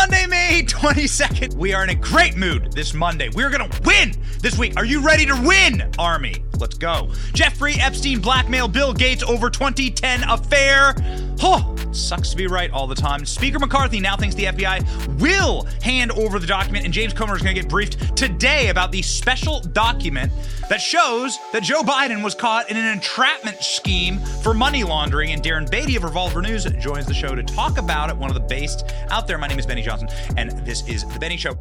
Monday, May 22nd. We are in a great mood this Monday. We're going to win this week. Are you ready to win, Army? Let's go. Jeffrey Epstein blackmail Bill Gates over 2010 affair. Oh, sucks to be right all the time. Speaker McCarthy now thinks the FBI will hand over the document, and James Comer is going to get briefed today about the special document that shows that Joe Biden was caught in an entrapment scheme for money laundering. And Darren Beattie of Revolver News joins the show to talk about it, one of the best out there. My name is Benny Johnson, and this is The Benny Show.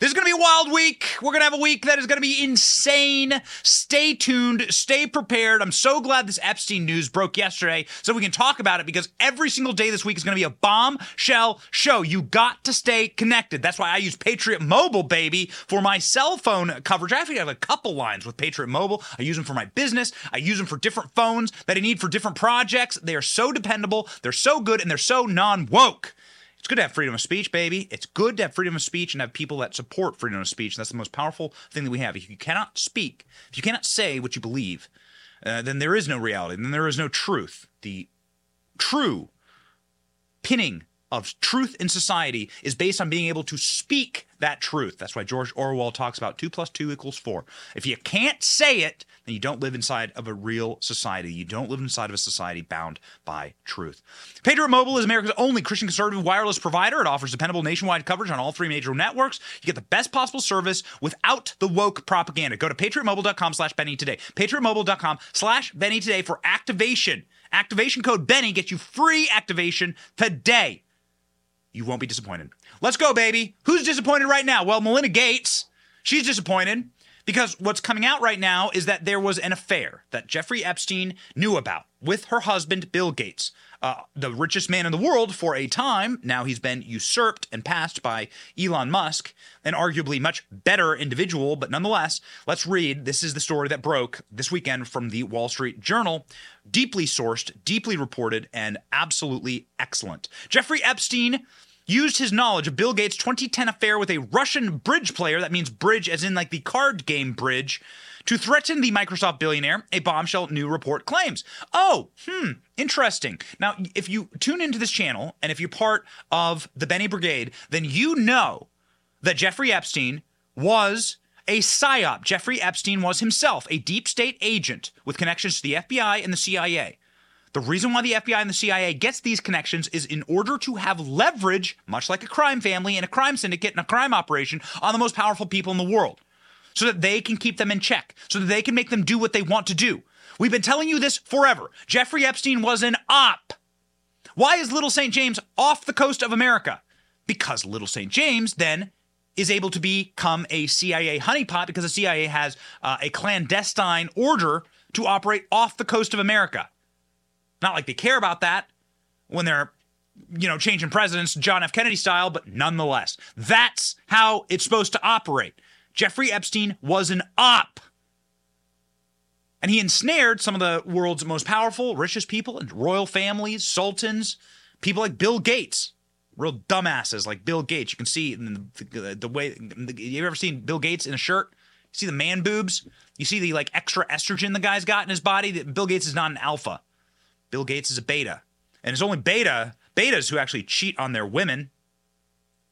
This is going to be a wild week. We're going to have a week that is going to be insane. Stay tuned. Stay prepared. I'm so glad this Epstein news broke yesterday so we can talk about it because every single day this week is going to be a bombshell show. You got to stay connected. That's why I use Patriot Mobile, baby, for my cell phone coverage. I actually have a couple lines with Patriot Mobile. I use them for my business. I use them for different phones that I need for different projects. They are so dependable. They're so good and they're so non woke. It's good to have freedom of speech, baby. It's good to have freedom of speech and have people that support freedom of speech. That's the most powerful thing that we have. If you cannot speak, if you cannot say what you believe, uh, then there is no reality. Then there is no truth. The true pinning of truth in society is based on being able to speak that truth. That's why George Orwell talks about two plus two equals four. If you can't say it, then you don't live inside of a real society. You don't live inside of a society bound by truth. Patriot Mobile is America's only Christian conservative wireless provider. It offers dependable nationwide coverage on all three major networks. You get the best possible service without the woke propaganda. Go to patriotmobile.com slash Benny today. Patriotmobile.com slash Benny today for activation. Activation code Benny gets you free activation today. You won't be disappointed. Let's go, baby. Who's disappointed right now? Well, Melinda Gates. She's disappointed because what's coming out right now is that there was an affair that Jeffrey Epstein knew about with her husband, Bill Gates, uh, the richest man in the world for a time. Now he's been usurped and passed by Elon Musk, an arguably much better individual, but nonetheless, let's read. This is the story that broke this weekend from the Wall Street Journal. Deeply sourced, deeply reported, and absolutely excellent. Jeffrey Epstein used his knowledge of Bill Gates' 2010 affair with a Russian bridge player, that means bridge as in like the card game bridge, to threaten the Microsoft billionaire, a bombshell new report claims. Oh, hmm, interesting. Now, if you tune into this channel and if you're part of the Benny Brigade, then you know that Jeffrey Epstein was a psyop. Jeffrey Epstein was himself a deep state agent with connections to the FBI and the CIA. The reason why the FBI and the CIA gets these connections is in order to have leverage, much like a crime family and a crime syndicate and a crime operation, on the most powerful people in the world, so that they can keep them in check, so that they can make them do what they want to do. We've been telling you this forever. Jeffrey Epstein was an op. Why is Little St. James off the coast of America? Because Little St. James then is able to become a CIA honeypot because the CIA has uh, a clandestine order to operate off the coast of America. Not like they care about that when they're, you know, changing presidents John F. Kennedy style, but nonetheless, that's how it's supposed to operate. Jeffrey Epstein was an op. And he ensnared some of the world's most powerful, richest people and royal families, sultans, people like Bill Gates, real dumbasses like Bill Gates. You can see the, the, the way. You ever seen Bill Gates in a shirt? You see the man boobs? You see the like extra estrogen the guy's got in his body? Bill Gates is not an alpha. Bill Gates is a beta. And it's only beta, betas who actually cheat on their women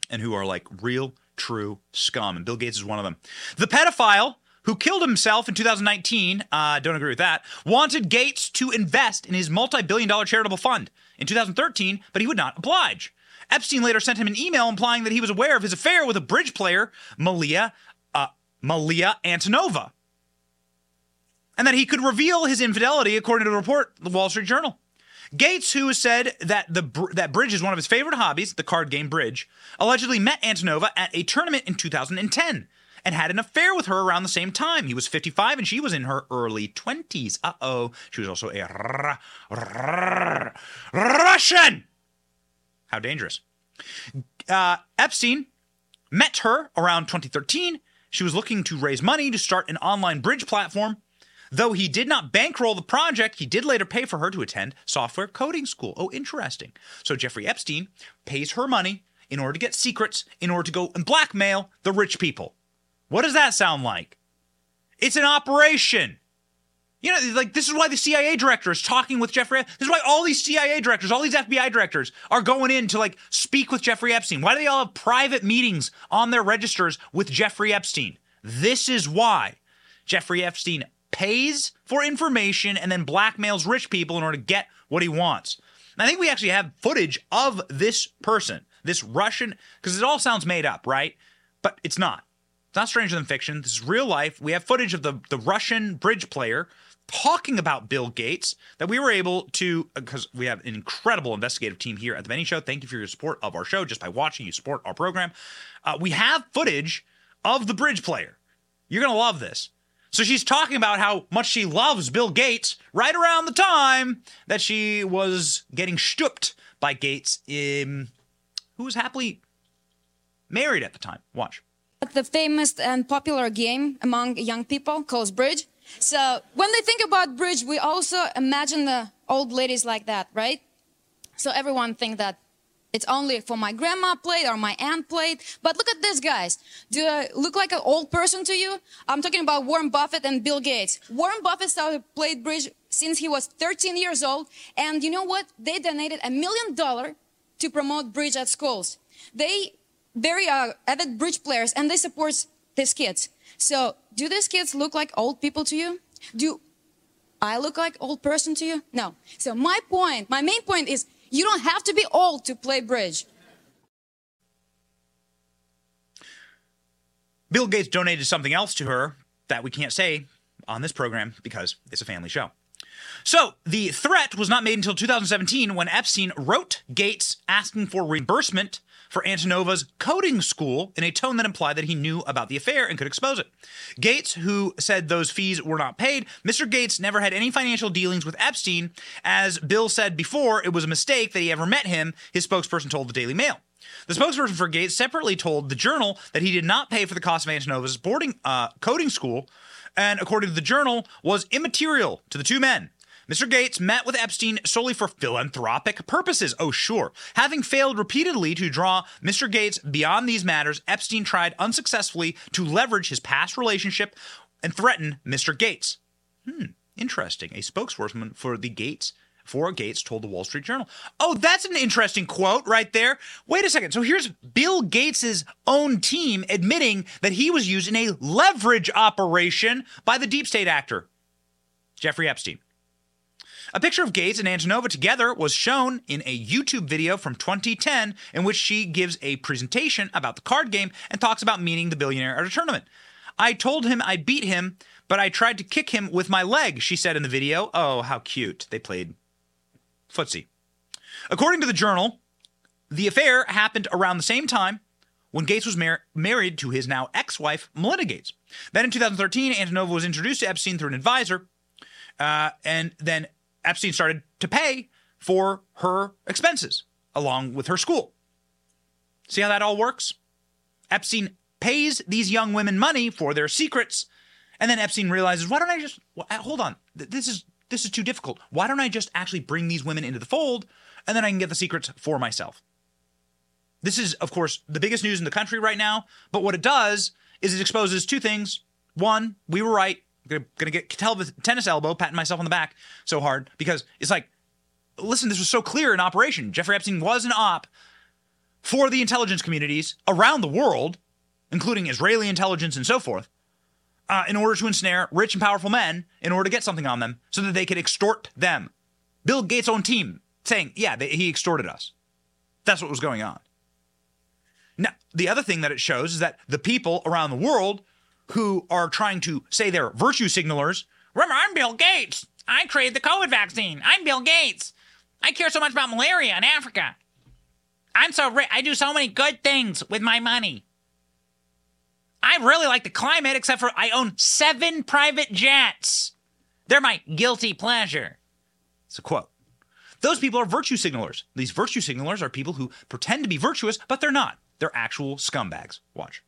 and who are like real, true scum. And Bill Gates is one of them. The pedophile who killed himself in 2019, uh, don't agree with that, wanted Gates to invest in his multi billion dollar charitable fund in 2013, but he would not oblige. Epstein later sent him an email implying that he was aware of his affair with a bridge player, Malia, uh, Malia Antonova and that he could reveal his infidelity, according to the report, the Wall Street Journal. Gates, who said that the that bridge is one of his favorite hobbies, the card game bridge, allegedly met Antonova at a tournament in 2010 and had an affair with her around the same time. He was 55 and she was in her early 20s. Uh oh. She was also a Russian. How dangerous. Uh, Epstein met her around 2013. She was looking to raise money to start an online bridge platform. Though he did not bankroll the project, he did later pay for her to attend software coding school. Oh, interesting. So Jeffrey Epstein pays her money in order to get secrets, in order to go and blackmail the rich people. What does that sound like? It's an operation. You know, like this is why the CIA director is talking with Jeffrey. This is why all these CIA directors, all these FBI directors are going in to like speak with Jeffrey Epstein. Why do they all have private meetings on their registers with Jeffrey Epstein? This is why Jeffrey Epstein pays for information and then blackmails rich people in order to get what he wants. And I think we actually have footage of this person, this Russian, because it all sounds made up, right? But it's not. It's not stranger than fiction. This is real life. We have footage of the, the Russian bridge player talking about Bill Gates that we were able to, because we have an incredible investigative team here at the Benny Show. Thank you for your support of our show. Just by watching, you support our program. Uh, we have footage of the bridge player. You're going to love this. So she's talking about how much she loves Bill Gates right around the time that she was getting stooped by Gates, in, who was happily married at the time. Watch. The famous and popular game among young people called bridge. So when they think about bridge, we also imagine the old ladies like that, right? So everyone think that it's only for my grandma played or my aunt played. But look at this, guys. Do I look like an old person to you? I'm talking about Warren Buffett and Bill Gates. Warren Buffett started played bridge since he was 13 years old. And you know what? They donated a million dollars to promote bridge at schools. They very uh, avid bridge players and they support these kids. So do these kids look like old people to you? Do I look like old person to you? No. So my point, my main point is you don't have to be old to play bridge. Bill Gates donated something else to her that we can't say on this program because it's a family show. So, the threat was not made until 2017 when Epstein wrote Gates asking for reimbursement for Antonova's coding school in a tone that implied that he knew about the affair and could expose it. Gates, who said those fees were not paid, Mr. Gates never had any financial dealings with Epstein. As Bill said before, it was a mistake that he ever met him, his spokesperson told the Daily Mail. The spokesperson for Gates separately told the Journal that he did not pay for the cost of Antonova's boarding uh, coding school, and according to the Journal, was immaterial to the two men. Mr. Gates met with Epstein solely for philanthropic purposes. Oh, sure. Having failed repeatedly to draw Mr. Gates beyond these matters, Epstein tried unsuccessfully to leverage his past relationship and threaten Mr. Gates. Hmm, interesting. A spokeswoman for the Gates for Gates told the Wall Street Journal. Oh, that's an interesting quote right there. Wait a second. So here's Bill Gates's own team admitting that he was used in a leverage operation by the deep state actor, Jeffrey Epstein. A picture of Gates and Antonova together was shown in a YouTube video from 2010 in which she gives a presentation about the card game and talks about meeting the billionaire at a tournament. I told him I beat him, but I tried to kick him with my leg, she said in the video. Oh, how cute. They played footsie. According to the journal, the affair happened around the same time when Gates was mar- married to his now ex wife, Melinda Gates. Then in 2013, Antonova was introduced to Epstein through an advisor. Uh, and then Epstein started to pay for her expenses along with her school. See how that all works? Epstein pays these young women money for their secrets, and then Epstein realizes, why don't I just uh, hold on? This is this is too difficult. Why don't I just actually bring these women into the fold, and then I can get the secrets for myself? This is, of course, the biggest news in the country right now. But what it does is it exposes two things. One, we were right. I'm gonna, get tell the tennis elbow, patting myself on the back so hard because it's like, listen, this was so clear in operation. Jeffrey Epstein was an op for the intelligence communities around the world, including Israeli intelligence and so forth, uh, in order to ensnare rich and powerful men in order to get something on them so that they could extort them. Bill Gates' own team saying, yeah, they, he extorted us. That's what was going on. Now, the other thing that it shows is that the people around the world who are trying to say they're virtue signalers. Remember, I'm Bill Gates. I created the COVID vaccine. I'm Bill Gates. I care so much about malaria in Africa. I'm so rich. I do so many good things with my money. I really like the climate, except for I own seven private jets. They're my guilty pleasure. It's a quote. Those people are virtue signalers. These virtue signalers are people who pretend to be virtuous, but they're not. They're actual scumbags. Watch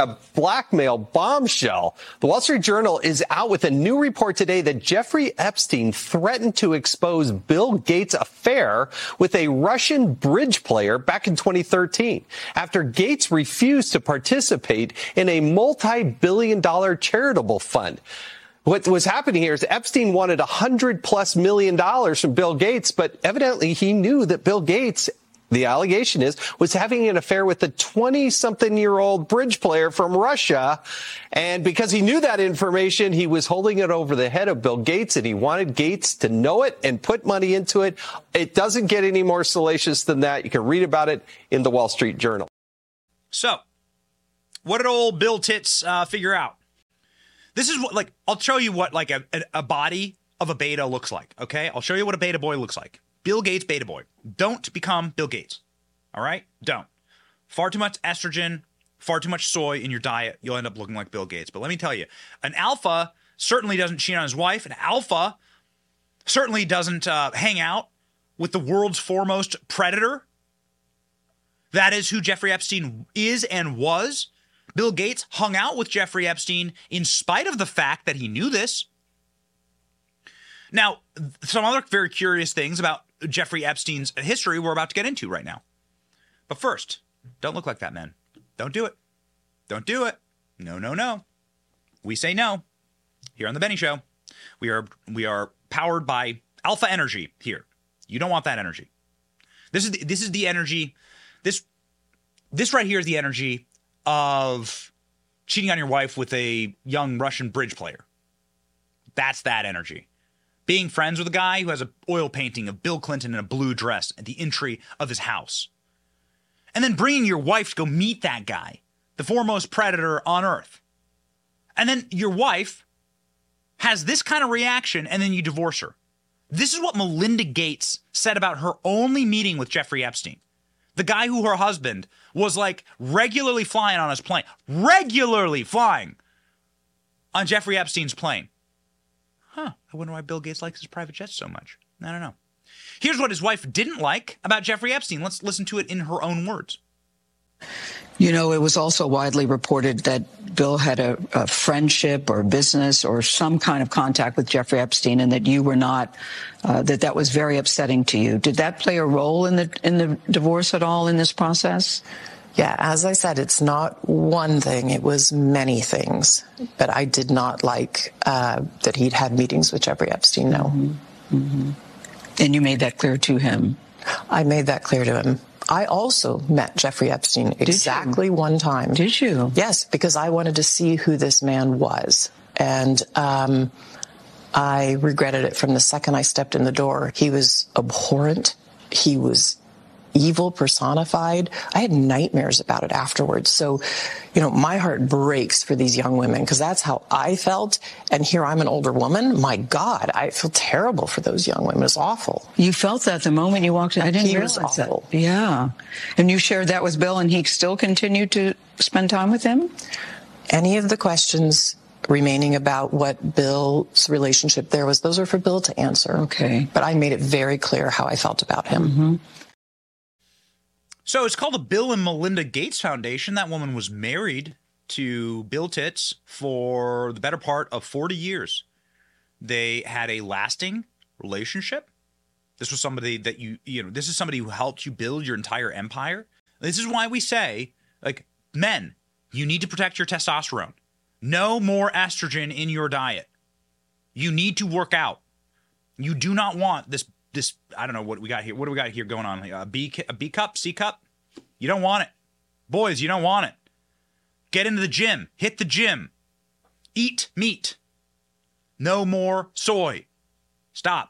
a blackmail bombshell. The Wall Street Journal is out with a new report today that Jeffrey Epstein threatened to expose Bill Gates' affair with a Russian bridge player back in 2013 after Gates refused to participate in a multi-billion dollar charitable fund. what was happening here is Epstein wanted a hundred plus million dollars from Bill Gates, but evidently he knew that Bill Gates the allegation is, was having an affair with a 20 something year old bridge player from Russia. And because he knew that information, he was holding it over the head of Bill Gates and he wanted Gates to know it and put money into it. It doesn't get any more salacious than that. You can read about it in the Wall Street Journal. So, what did old Bill Tits uh, figure out? This is what, like, I'll show you what, like, a, a body of a beta looks like. Okay. I'll show you what a beta boy looks like. Bill Gates beta boy. Don't become Bill Gates. All right? Don't. Far too much estrogen, far too much soy in your diet, you'll end up looking like Bill Gates. But let me tell you, an alpha certainly doesn't cheat on his wife. An alpha certainly doesn't uh, hang out with the world's foremost predator. That is who Jeffrey Epstein is and was. Bill Gates hung out with Jeffrey Epstein in spite of the fact that he knew this. Now, some other very curious things about Jeffrey Epstein's history we're about to get into right now. But first, don't look like that, man. Don't do it. Don't do it. No, no, no. We say no here on the Benny Show. We are we are powered by alpha energy here. You don't want that energy. This is the, this is the energy. This this right here is the energy of cheating on your wife with a young Russian bridge player. That's that energy being friends with a guy who has an oil painting of Bill Clinton in a blue dress at the entry of his house. And then bringing your wife to go meet that guy, the foremost predator on earth. And then your wife has this kind of reaction, and then you divorce her. This is what Melinda Gates said about her only meeting with Jeffrey Epstein. The guy who her husband was like regularly flying on his plane, regularly flying on Jeffrey Epstein's plane huh, I wonder why Bill Gates likes his private jets so much. I don't know. Here's what his wife didn't like about Jeffrey Epstein. Let's listen to it in her own words. You know, it was also widely reported that Bill had a, a, friendship or business or some kind of contact with Jeffrey Epstein, and that you were not. Uh, that that was very upsetting to you. Did that play a role in the in the divorce at all in this process? Yeah, as I said, it's not one thing, it was many things. But I did not like uh, that he'd had meetings with Jeffrey Epstein, no. Mm-hmm. Mm-hmm. And you made that clear to him? I made that clear to him. I also met Jeffrey Epstein exactly one time. Did you? Yes, because I wanted to see who this man was. And um, I regretted it from the second I stepped in the door. He was abhorrent. He was evil personified. I had nightmares about it afterwards. So, you know, my heart breaks for these young women because that's how I felt. And here I'm an older woman. My God, I feel terrible for those young women. It's awful. You felt that the moment you walked in. I didn't he realize was awful. that. Yeah. And you shared that with Bill and he still continued to spend time with him? Any of the questions remaining about what Bill's relationship there was, those are for Bill to answer. Okay. But I made it very clear how I felt about him. Mm-hmm. So it's called the Bill and Melinda Gates Foundation. That woman was married to Bill Tits for the better part of 40 years. They had a lasting relationship. This was somebody that you, you know, this is somebody who helped you build your entire empire. This is why we say, like, men, you need to protect your testosterone. No more estrogen in your diet. You need to work out. You do not want this this I don't know what we got here. What do we got here going on? A B a B cup, C cup. You don't want it, boys. You don't want it. Get into the gym. Hit the gym. Eat meat. No more soy. Stop.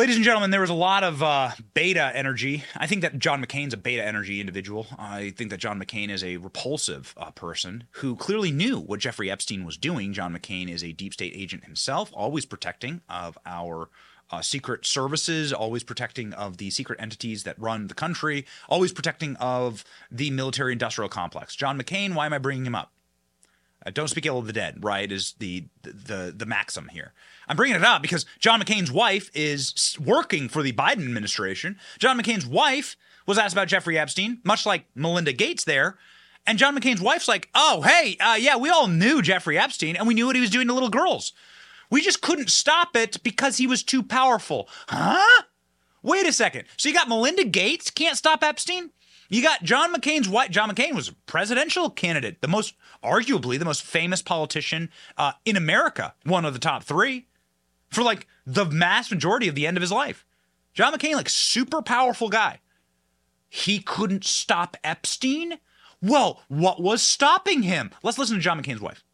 Ladies and gentlemen, there was a lot of uh, beta energy. I think that John McCain's a beta energy individual. I think that John McCain is a repulsive uh, person who clearly knew what Jeffrey Epstein was doing. John McCain is a deep state agent himself, always protecting of our uh, secret services, always protecting of the secret entities that run the country, always protecting of the military industrial complex. John McCain, why am I bringing him up? Uh, don't speak ill of the dead, right? Is the, the the maxim here. I'm bringing it up because John McCain's wife is working for the Biden administration. John McCain's wife was asked about Jeffrey Epstein, much like Melinda Gates there. And John McCain's wife's like, "Oh, hey, uh, yeah, we all knew Jeffrey Epstein, and we knew what he was doing to little girls. We just couldn't stop it because he was too powerful." Huh? Wait a second. So you got Melinda Gates can't stop Epstein? You got John McCain's wife. John McCain was a presidential candidate, the most, arguably, the most famous politician uh, in America, one of the top three for like the mass majority of the end of his life. John McCain, like super powerful guy. He couldn't stop Epstein. Well, what was stopping him? Let's listen to John McCain's wife.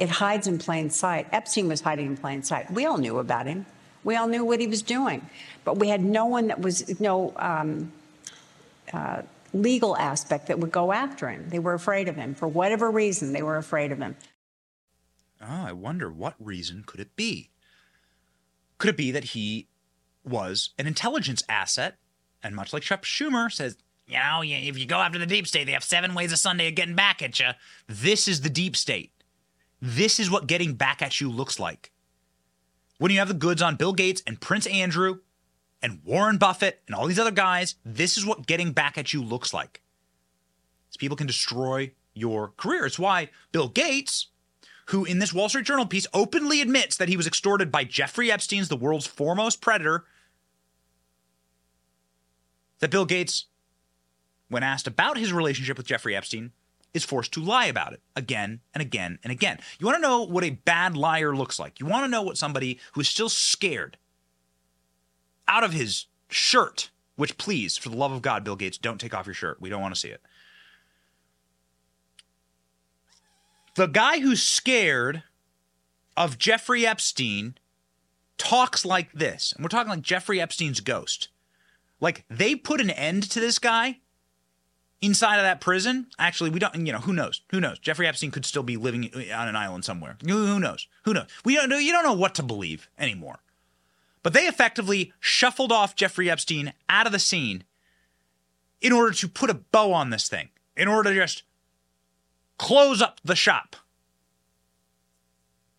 It hides in plain sight. Epstein was hiding in plain sight. We all knew about him. We all knew what he was doing, but we had no one that was no um, uh, legal aspect that would go after him. They were afraid of him for whatever reason. They were afraid of him. Oh, I wonder what reason could it be? Could it be that he was an intelligence asset? And much like Chuck Schumer says, you know, if you go after the deep state, they have seven ways a Sunday of getting back at you. This is the deep state. This is what getting back at you looks like. When you have the goods on Bill Gates and Prince Andrew and Warren Buffett and all these other guys, this is what getting back at you looks like. These people can destroy your career. It's why Bill Gates who in this Wall Street Journal piece openly admits that he was extorted by Jeffrey Epstein's the world's foremost predator. That Bill Gates, when asked about his relationship with Jeffrey Epstein, is forced to lie about it again and again and again. You want to know what a bad liar looks like? You want to know what somebody who is still scared out of his shirt, which please, for the love of God, Bill Gates, don't take off your shirt. We don't want to see it. The guy who's scared of Jeffrey Epstein talks like this. And we're talking like Jeffrey Epstein's ghost. Like they put an end to this guy inside of that prison. Actually, we don't, you know, who knows? Who knows? Jeffrey Epstein could still be living on an island somewhere. Who knows? Who knows? We don't know. You don't know what to believe anymore. But they effectively shuffled off Jeffrey Epstein out of the scene in order to put a bow on this thing, in order to just close up the shop.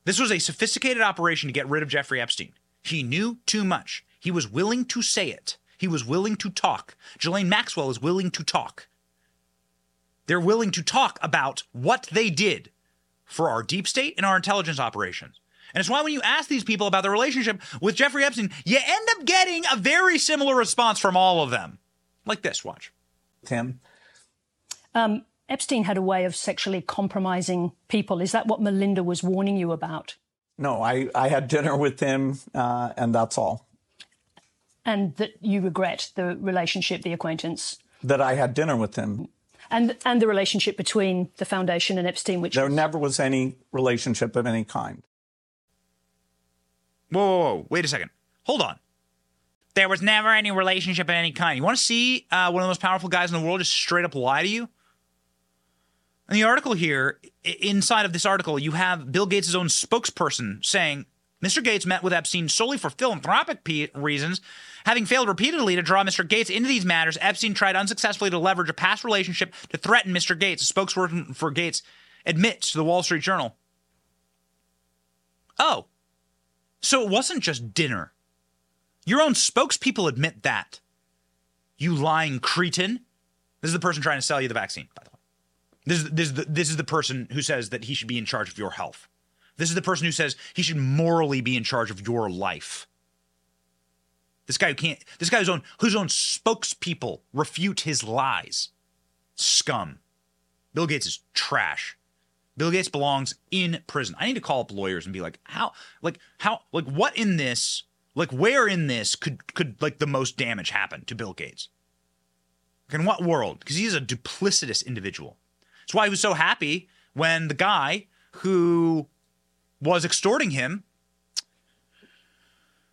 This was a sophisticated operation to get rid of Jeffrey Epstein. He knew too much. He was willing to say it. He was willing to talk. Ghislaine Maxwell is willing to talk. They're willing to talk about what they did for our deep state and our intelligence operations. And it's why when you ask these people about their relationship with Jeffrey Epstein, you end up getting a very similar response from all of them. Like this, watch. Tim? Um, Epstein had a way of sexually compromising people. Is that what Melinda was warning you about? No, I, I had dinner with him, uh, and that's all. And that you regret the relationship, the acquaintance? That I had dinner with him. And, and the relationship between the foundation and Epstein, which there was... never was any relationship of any kind. Whoa, whoa, whoa, wait a second. Hold on. There was never any relationship of any kind. You want to see uh, one of the most powerful guys in the world just straight up lie to you? In the article here, inside of this article, you have Bill Gates' own spokesperson saying Mr. Gates met with Epstein solely for philanthropic reasons. Having failed repeatedly to draw Mr. Gates into these matters, Epstein tried unsuccessfully to leverage a past relationship to threaten Mr. Gates. A spokesperson for Gates admits to the Wall Street Journal. Oh, so it wasn't just dinner. Your own spokespeople admit that. You lying cretin. This is the person trying to sell you the vaccine, by the way. This is, this, is the, this is the person who says that he should be in charge of your health. This is the person who says he should morally be in charge of your life. This guy who can't, this guy whose own, whose own spokespeople refute his lies. Scum. Bill Gates is trash. Bill Gates belongs in prison. I need to call up lawyers and be like, how, like, how, like, what in this, like, where in this could, could, like, the most damage happen to Bill Gates? Like, in what world? Because he's a duplicitous individual. That's why he was so happy when the guy who was extorting him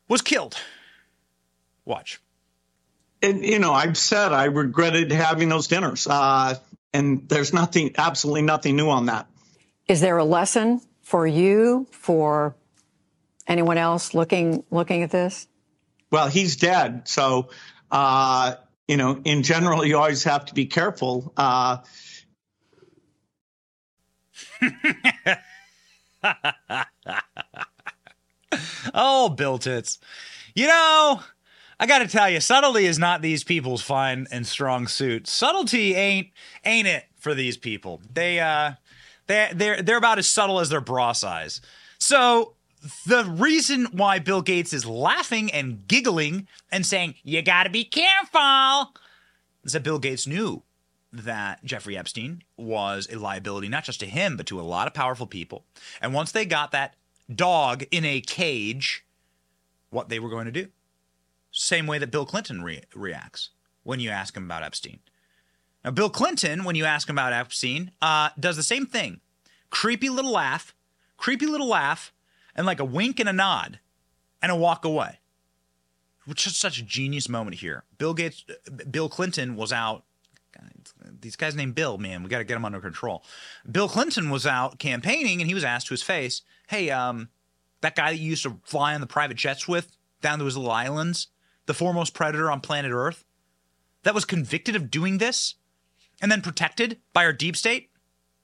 was killed. Watch. And, you know, I've said I regretted having those dinners. Uh, and there's nothing, absolutely nothing new on that. Is there a lesson for you, for anyone else looking looking at this? Well, he's dead. So, uh, you know, in general, you always have to be careful. Uh, oh, Bill Tits. You know, I got to tell you, subtlety is not these people's fine and strong suit. Subtlety ain't ain't it for these people. They uh they they're they're about as subtle as their bra size. So the reason why Bill Gates is laughing and giggling and saying, "You got to be careful." is that Bill Gates knew that Jeffrey Epstein was a liability, not just to him, but to a lot of powerful people. And once they got that dog in a cage, what they were going to do. Same way that Bill Clinton re- reacts when you ask him about Epstein. Now, Bill Clinton, when you ask him about Epstein, uh, does the same thing. Creepy little laugh, creepy little laugh, and like a wink and a nod, and a walk away. Which is such a genius moment here. Bill Gates, Bill Clinton was out. These guys named Bill, man, we got to get them under control. Bill Clinton was out campaigning, and he was asked to his face, "Hey, um, that guy that you used to fly on the private jets with down to his little islands, the foremost predator on planet Earth, that was convicted of doing this and then protected by our deep state.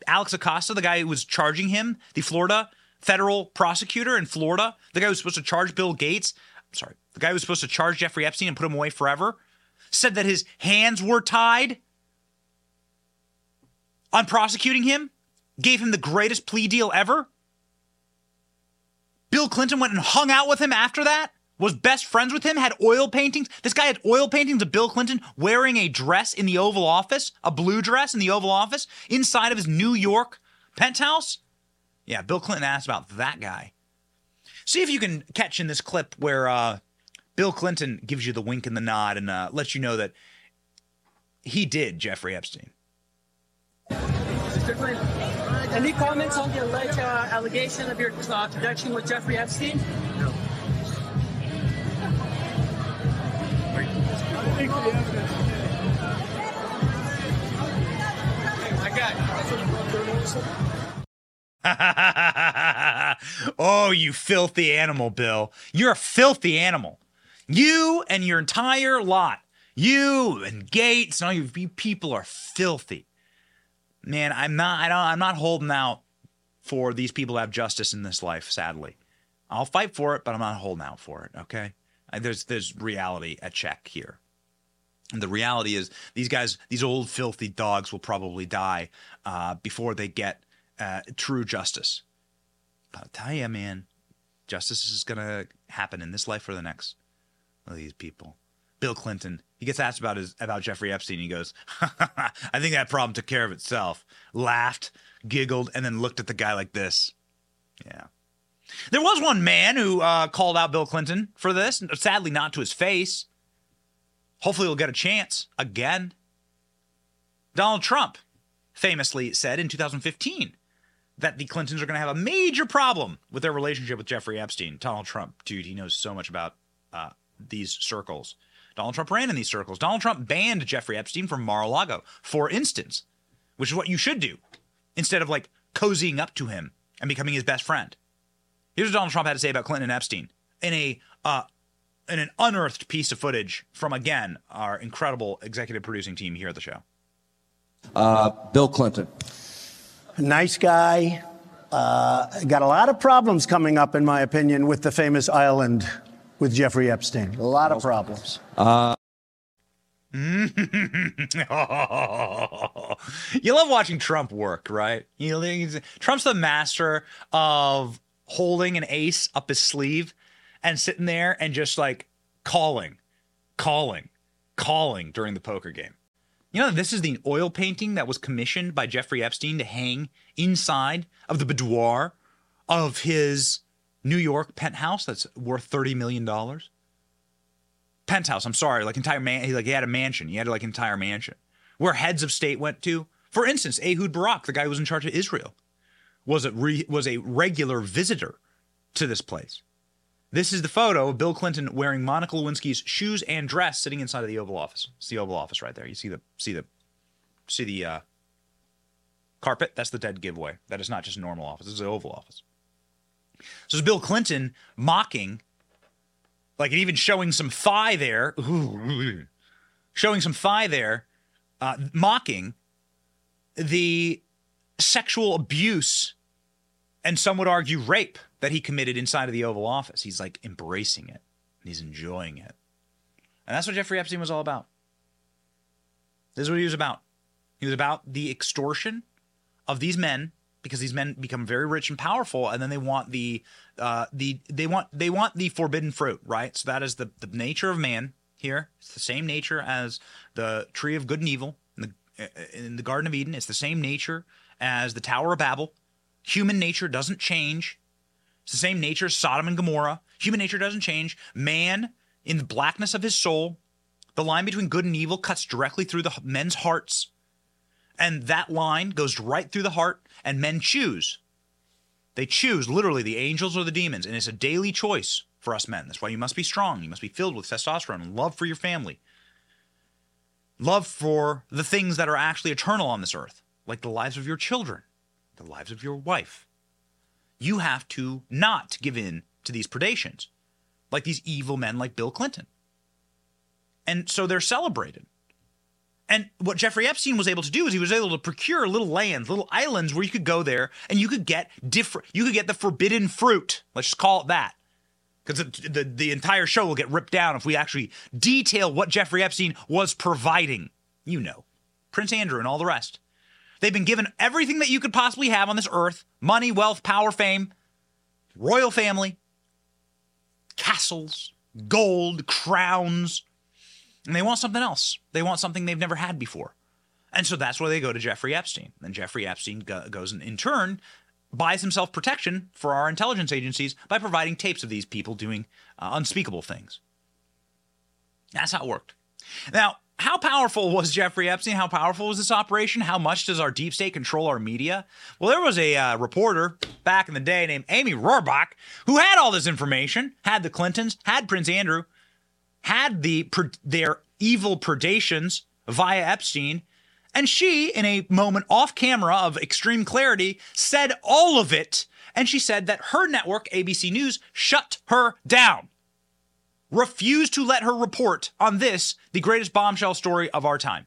Alex Acosta, the guy who was charging him, the Florida federal prosecutor in Florida, the guy who was supposed to charge Bill Gates, I'm sorry, the guy who was supposed to charge Jeffrey Epstein and put him away forever, said that his hands were tied on prosecuting him, gave him the greatest plea deal ever. Bill Clinton went and hung out with him after that, was best friends with him, had oil paintings. This guy had oil paintings of Bill Clinton wearing a dress in the Oval Office, a blue dress in the Oval Office, inside of his New York penthouse. Yeah, Bill Clinton asked about that guy. See if you can catch in this clip where uh, Bill Clinton gives you the wink and the nod and uh, lets you know that he did Jeffrey Epstein. Any comments on the alleged uh, allegation of your uh, connection with Jeffrey Epstein? No. oh, you filthy animal, Bill. You're a filthy animal. You and your entire lot, you and Gates and all you, people are filthy. Man, I'm not I don't I'm not holding out for these people to have justice in this life, sadly. I'll fight for it, but I'm not holding out for it, okay? There's there's reality at check here. And the reality is, these guys, these old filthy dogs, will probably die uh, before they get uh, true justice. But I'll tell you, man, justice is going to happen in this life or the next. These people. Bill Clinton, he gets asked about his about Jeffrey Epstein. He goes, "I think that problem took care of itself." Laughed, giggled, and then looked at the guy like this. Yeah. There was one man who uh, called out Bill Clinton for this, sadly not to his face. Hopefully, he'll get a chance again. Donald Trump famously said in 2015 that the Clintons are going to have a major problem with their relationship with Jeffrey Epstein. Donald Trump, dude, he knows so much about uh, these circles. Donald Trump ran in these circles. Donald Trump banned Jeffrey Epstein from Mar a Lago, for instance, which is what you should do instead of like cozying up to him and becoming his best friend. Here's what Donald Trump had to say about Clinton and Epstein in a uh, in an unearthed piece of footage from again our incredible executive producing team here at the show. Uh, Bill Clinton, nice guy. Uh, got a lot of problems coming up, in my opinion, with the famous island with Jeffrey Epstein. A lot of problems. Uh, you love watching Trump work, right? You know, Trump's the master of holding an ace up his sleeve and sitting there and just like calling, calling, calling during the poker game. You know, this is the oil painting that was commissioned by Jeffrey Epstein to hang inside of the boudoir of his New York penthouse that's worth $30 million. Penthouse, I'm sorry, like entire man, he like he had a mansion. He had like entire mansion where heads of state went to. For instance, Ehud Barak, the guy who was in charge of Israel, was a re, was a regular visitor to this place. This is the photo of Bill Clinton wearing Monica Lewinsky's shoes and dress sitting inside of the Oval Office. It's the Oval Office right there. You see the see the see the uh, carpet. That's the dead giveaway. That is not just a normal office. It's the Oval Office. So it's Bill Clinton mocking, like even showing some thigh there, showing some thigh there, uh, mocking the sexual abuse and some would argue rape that he committed inside of the Oval Office. He's like embracing it he's enjoying it. And that's what Jeffrey Epstein was all about. This is what he was about. He was about the extortion of these men because these men become very rich and powerful, and then they want the uh, the they want they want the forbidden fruit, right? So that is the the nature of man. here. It's the same nature as the tree of good and evil in the, in the Garden of Eden. It's the same nature as the Tower of Babel. Human nature doesn't change. It's the same nature as Sodom and Gomorrah. Human nature doesn't change. Man, in the blackness of his soul, the line between good and evil cuts directly through the men's hearts. And that line goes right through the heart, and men choose. They choose literally the angels or the demons, and it's a daily choice for us men. That's why you must be strong. You must be filled with testosterone and love for your family, love for the things that are actually eternal on this earth, like the lives of your children, the lives of your wife. You have to not give in to these predations, like these evil men like Bill Clinton. And so they're celebrated. And what Jeffrey Epstein was able to do is he was able to procure little lands, little islands where you could go there and you could get different, you could get the forbidden fruit. Let's just call it that. Because the, the, the entire show will get ripped down if we actually detail what Jeffrey Epstein was providing. You know, Prince Andrew and all the rest. They've been given everything that you could possibly have on this earth money, wealth, power, fame, royal family, castles, gold, crowns, and they want something else. They want something they've never had before. And so that's why they go to Jeffrey Epstein. And Jeffrey Epstein go- goes and, in turn, buys himself protection for our intelligence agencies by providing tapes of these people doing uh, unspeakable things. That's how it worked. Now, how powerful was Jeffrey Epstein? How powerful was this operation? How much does our deep state control our media? Well, there was a uh, reporter back in the day named Amy Robach who had all this information, had the Clintons, had Prince Andrew, had the their evil predations via Epstein, and she, in a moment off camera of extreme clarity, said all of it. And she said that her network, ABC News, shut her down. Refused to let her report on this, the greatest bombshell story of our time.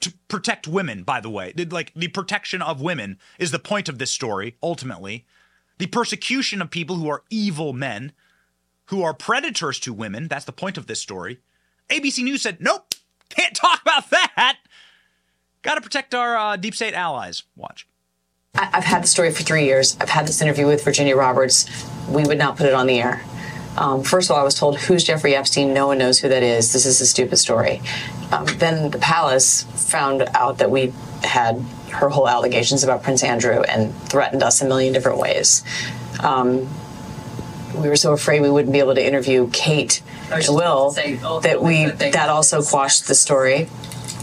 To protect women, by the way. Like, the protection of women is the point of this story, ultimately. The persecution of people who are evil men who are predators to women. That's the point of this story. ABC News said, nope, can't talk about that. Got to protect our uh, deep state allies. Watch. I've had the story for three years. I've had this interview with Virginia Roberts. We would not put it on the air. Um, first of all, I was told, Who's Jeffrey Epstein? No one knows who that is. This is a stupid story. Um, then the palace found out that we had her whole allegations about Prince Andrew and threatened us a million different ways. Um, we were so afraid we wouldn't be able to interview Kate and Will that we that also quashed the story.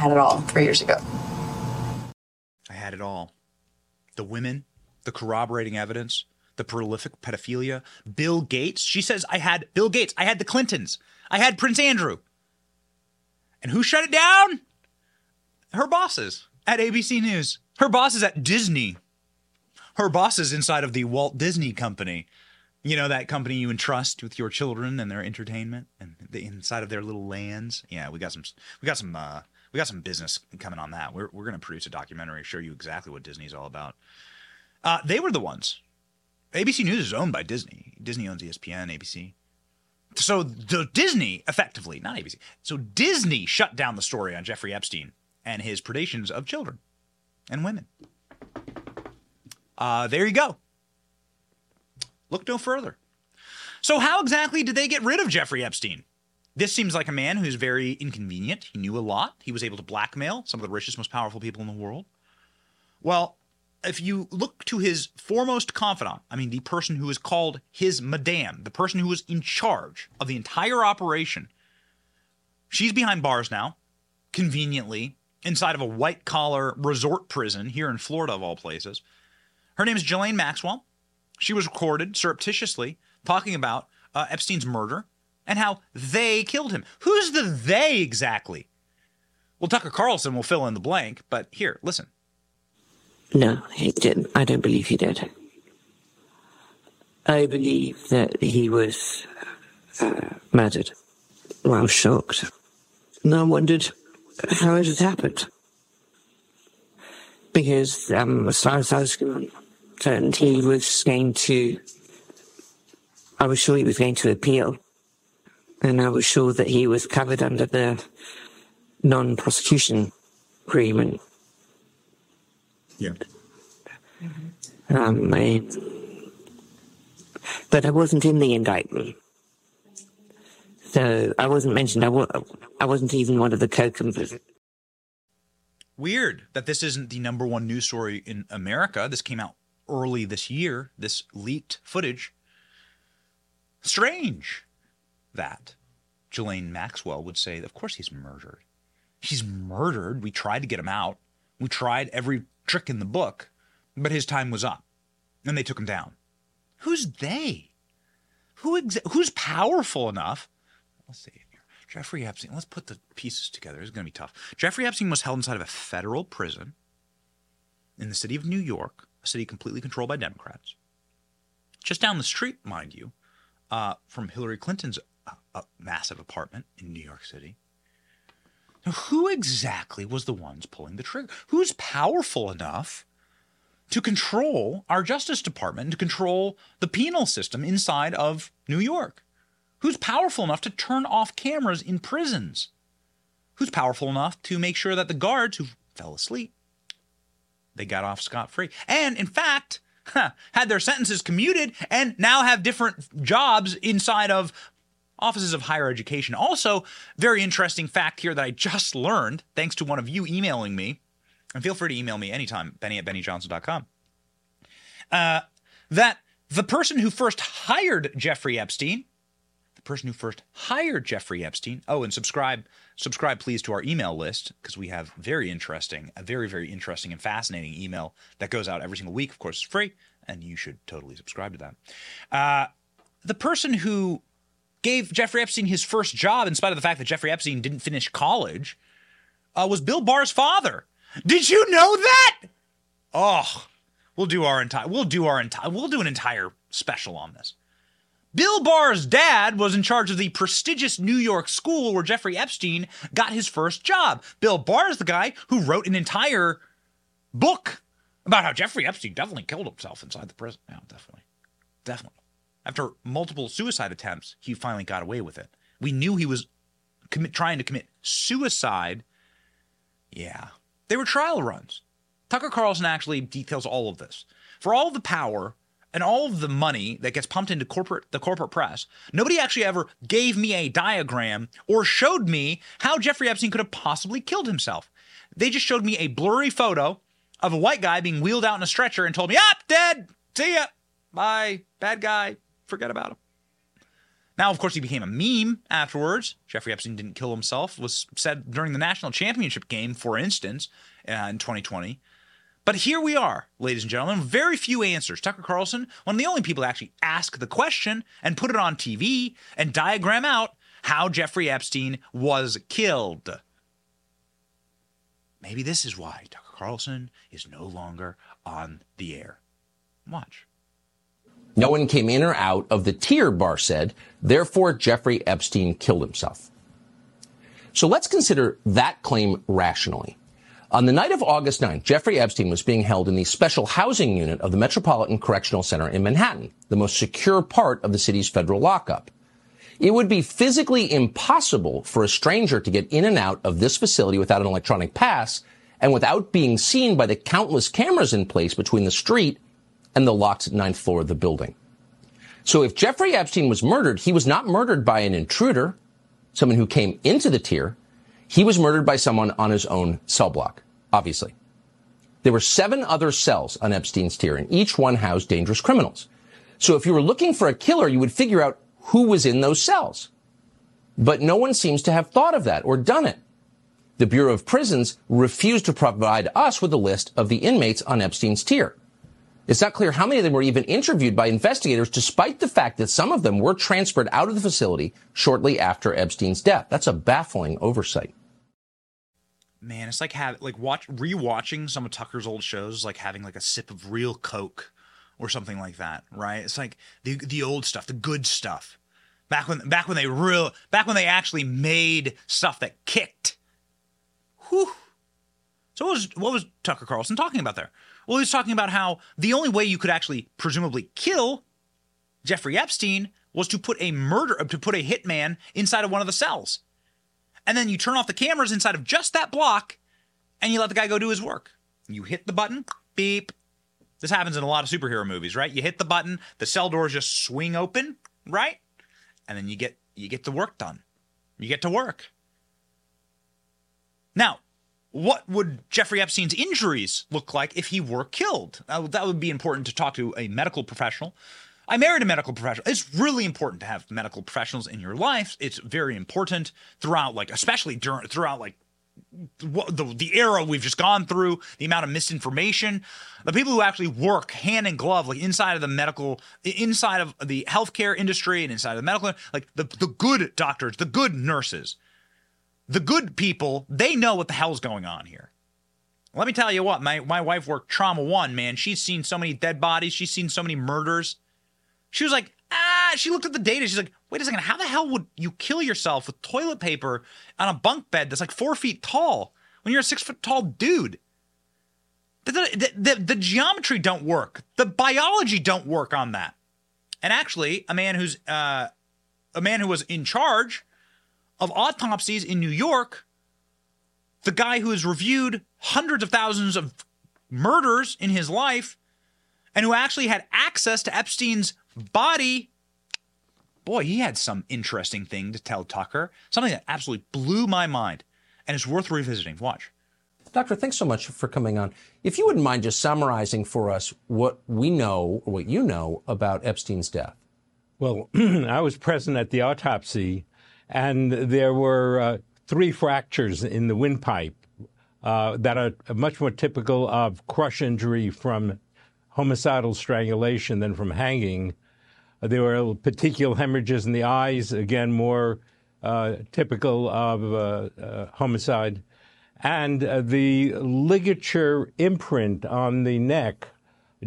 Had it all three years ago. I had it all. The women, the corroborating evidence, the prolific pedophilia, Bill Gates. She says, I had Bill Gates, I had the Clintons, I had Prince Andrew. And who shut it down? Her bosses at ABC News. Her bosses at Disney. Her bosses inside of the Walt Disney Company. You know that company you entrust with your children and their entertainment and the inside of their little lands. Yeah, we got some we got some uh, we got some business coming on that. We're we're going to produce a documentary, show you exactly what Disney's all about. Uh, they were the ones. ABC News is owned by Disney. Disney owns ESPN, ABC. So the Disney effectively, not ABC. So Disney shut down the story on Jeffrey Epstein and his predations of children and women. Uh, there you go. Look no further. So, how exactly did they get rid of Jeffrey Epstein? This seems like a man who's very inconvenient. He knew a lot. He was able to blackmail some of the richest, most powerful people in the world. Well, if you look to his foremost confidant, I mean, the person who is called his madame, the person who was in charge of the entire operation, she's behind bars now, conveniently, inside of a white collar resort prison here in Florida, of all places. Her name is Ghislaine Maxwell. She was recorded surreptitiously talking about uh, Epstein's murder and how they killed him. Who's the they exactly? Well, Tucker Carlson will fill in the blank, but here, listen. No, he didn't. I don't believe he did. I believe that he was uh, murdered. Well, shocked. And I wondered how it had happened. Because, um, as far as I was concerned, he was going to, I was sure he was going to appeal. And I was sure that he was covered under the non-prosecution agreement. Yeah. Um, I, but I wasn't in the indictment. So I wasn't mentioned. I, wa- I wasn't even one of the co-conspirators. Weird that this isn't the number one news story in America. This came out early this year, this leaked footage. Strange that Ghislaine Maxwell would say, of course he's murdered. He's murdered. We tried to get him out. We tried every trick in the book, but his time was up and they took him down. Who's they? Who ex- who's powerful enough? Let's see here. Jeffrey Epstein. Let's put the pieces together. It's going to be tough. Jeffrey Epstein was held inside of a federal prison in the city of New York, a city completely controlled by Democrats. Just down the street, mind you, uh, from Hillary Clinton's uh, massive apartment in New York City. Now, who exactly was the ones pulling the trigger? Who's powerful enough to control our Justice Department, to control the penal system inside of New York? Who's powerful enough to turn off cameras in prisons? Who's powerful enough to make sure that the guards who fell asleep, they got off scot free? And in fact, had their sentences commuted and now have different jobs inside of offices of higher education. Also, very interesting fact here that I just learned thanks to one of you emailing me. And feel free to email me anytime, benny at bennyjohnson.com. Uh, that the person who first hired Jeffrey Epstein, the person who first hired Jeffrey Epstein, oh, and subscribe, subscribe please to our email list because we have very interesting, a very, very interesting and fascinating email that goes out every single week. Of course, it's free, and you should totally subscribe to that. Uh, the person who gave Jeffrey Epstein his first job, in spite of the fact that Jeffrey Epstein didn't finish college, uh, was Bill Barr's father. Did you know that? Oh, we'll do our entire we'll do our entire we'll do an entire special on this. Bill Barr's dad was in charge of the prestigious New York school where Jeffrey Epstein got his first job. Bill Barr is the guy who wrote an entire book about how Jeffrey Epstein definitely killed himself inside the prison. Yeah, definitely. Definitely. After multiple suicide attempts, he finally got away with it. We knew he was commit, trying to commit suicide. Yeah, they were trial runs. Tucker Carlson actually details all of this. For all the power and all of the money that gets pumped into corporate the corporate press, nobody actually ever gave me a diagram or showed me how Jeffrey Epstein could have possibly killed himself. They just showed me a blurry photo of a white guy being wheeled out in a stretcher and told me, "Up, dead. See ya. Bye. Bad guy. Forget about him." Now, of course, he became a meme afterwards. Jeffrey Epstein didn't kill himself, was said during the national championship game, for instance, uh, in 2020. But here we are, ladies and gentlemen, very few answers. Tucker Carlson, one of the only people to actually ask the question and put it on TV and diagram out how Jeffrey Epstein was killed. Maybe this is why Tucker Carlson is no longer on the air. Watch. No one came in or out of the tier, Barr said. Therefore, Jeffrey Epstein killed himself. So let's consider that claim rationally. On the night of August 9th, Jeffrey Epstein was being held in the special housing unit of the Metropolitan Correctional Center in Manhattan, the most secure part of the city's federal lockup. It would be physically impossible for a stranger to get in and out of this facility without an electronic pass and without being seen by the countless cameras in place between the street and the locked ninth floor of the building. So if Jeffrey Epstein was murdered, he was not murdered by an intruder, someone who came into the tier. He was murdered by someone on his own cell block, obviously. There were seven other cells on Epstein's tier, and each one housed dangerous criminals. So if you were looking for a killer, you would figure out who was in those cells. But no one seems to have thought of that or done it. The Bureau of Prisons refused to provide us with a list of the inmates on Epstein's tier. It's not clear how many of them were even interviewed by investigators, despite the fact that some of them were transferred out of the facility shortly after Epstein's death. That's a baffling oversight. Man, it's like have like watch rewatching some of Tucker's old shows, like having like a sip of real Coke or something like that, right? It's like the the old stuff, the good stuff. Back when back when they real back when they actually made stuff that kicked. Whew. So what was what was Tucker Carlson talking about there? Well, he was talking about how the only way you could actually presumably kill Jeffrey Epstein was to put a murder to put a hitman inside of one of the cells. And then you turn off the cameras inside of just that block and you let the guy go do his work. You hit the button, beep. This happens in a lot of superhero movies, right? You hit the button, the cell doors just swing open, right? And then you get you get the work done. You get to work. Now, what would Jeffrey Epstein's injuries look like if he were killed? That would be important to talk to a medical professional. I married a medical professional. It's really important to have medical professionals in your life. It's very important throughout, like especially during throughout like the the era we've just gone through, the amount of misinformation, the people who actually work hand in glove, like inside of the medical, inside of the healthcare industry and inside of the medical, like the the good doctors, the good nurses the good people, they know what the hell's going on here. Let me tell you what, my, my wife worked trauma one, man. She's seen so many dead bodies, she's seen so many murders. She was like, ah, she looked at the data. She's like, wait a second, how the hell would you kill yourself with toilet paper on a bunk bed that's like four feet tall when you're a six foot tall dude? The, the, the, the geometry don't work. The biology don't work on that. And actually, a man who's uh, a man who was in charge of autopsies in New York, the guy who has reviewed hundreds of thousands of murders in his life and who actually had access to Epstein's body. Boy, he had some interesting thing to tell Tucker, something that absolutely blew my mind and is worth revisiting. Watch. Doctor, thanks so much for coming on. If you wouldn't mind just summarizing for us what we know or what you know about Epstein's death. Well, I was present at the autopsy and there were uh, three fractures in the windpipe uh, that are much more typical of crush injury from homicidal strangulation than from hanging. Uh, there were petechial hemorrhages in the eyes, again, more uh, typical of uh, uh, homicide. And the ligature imprint on the neck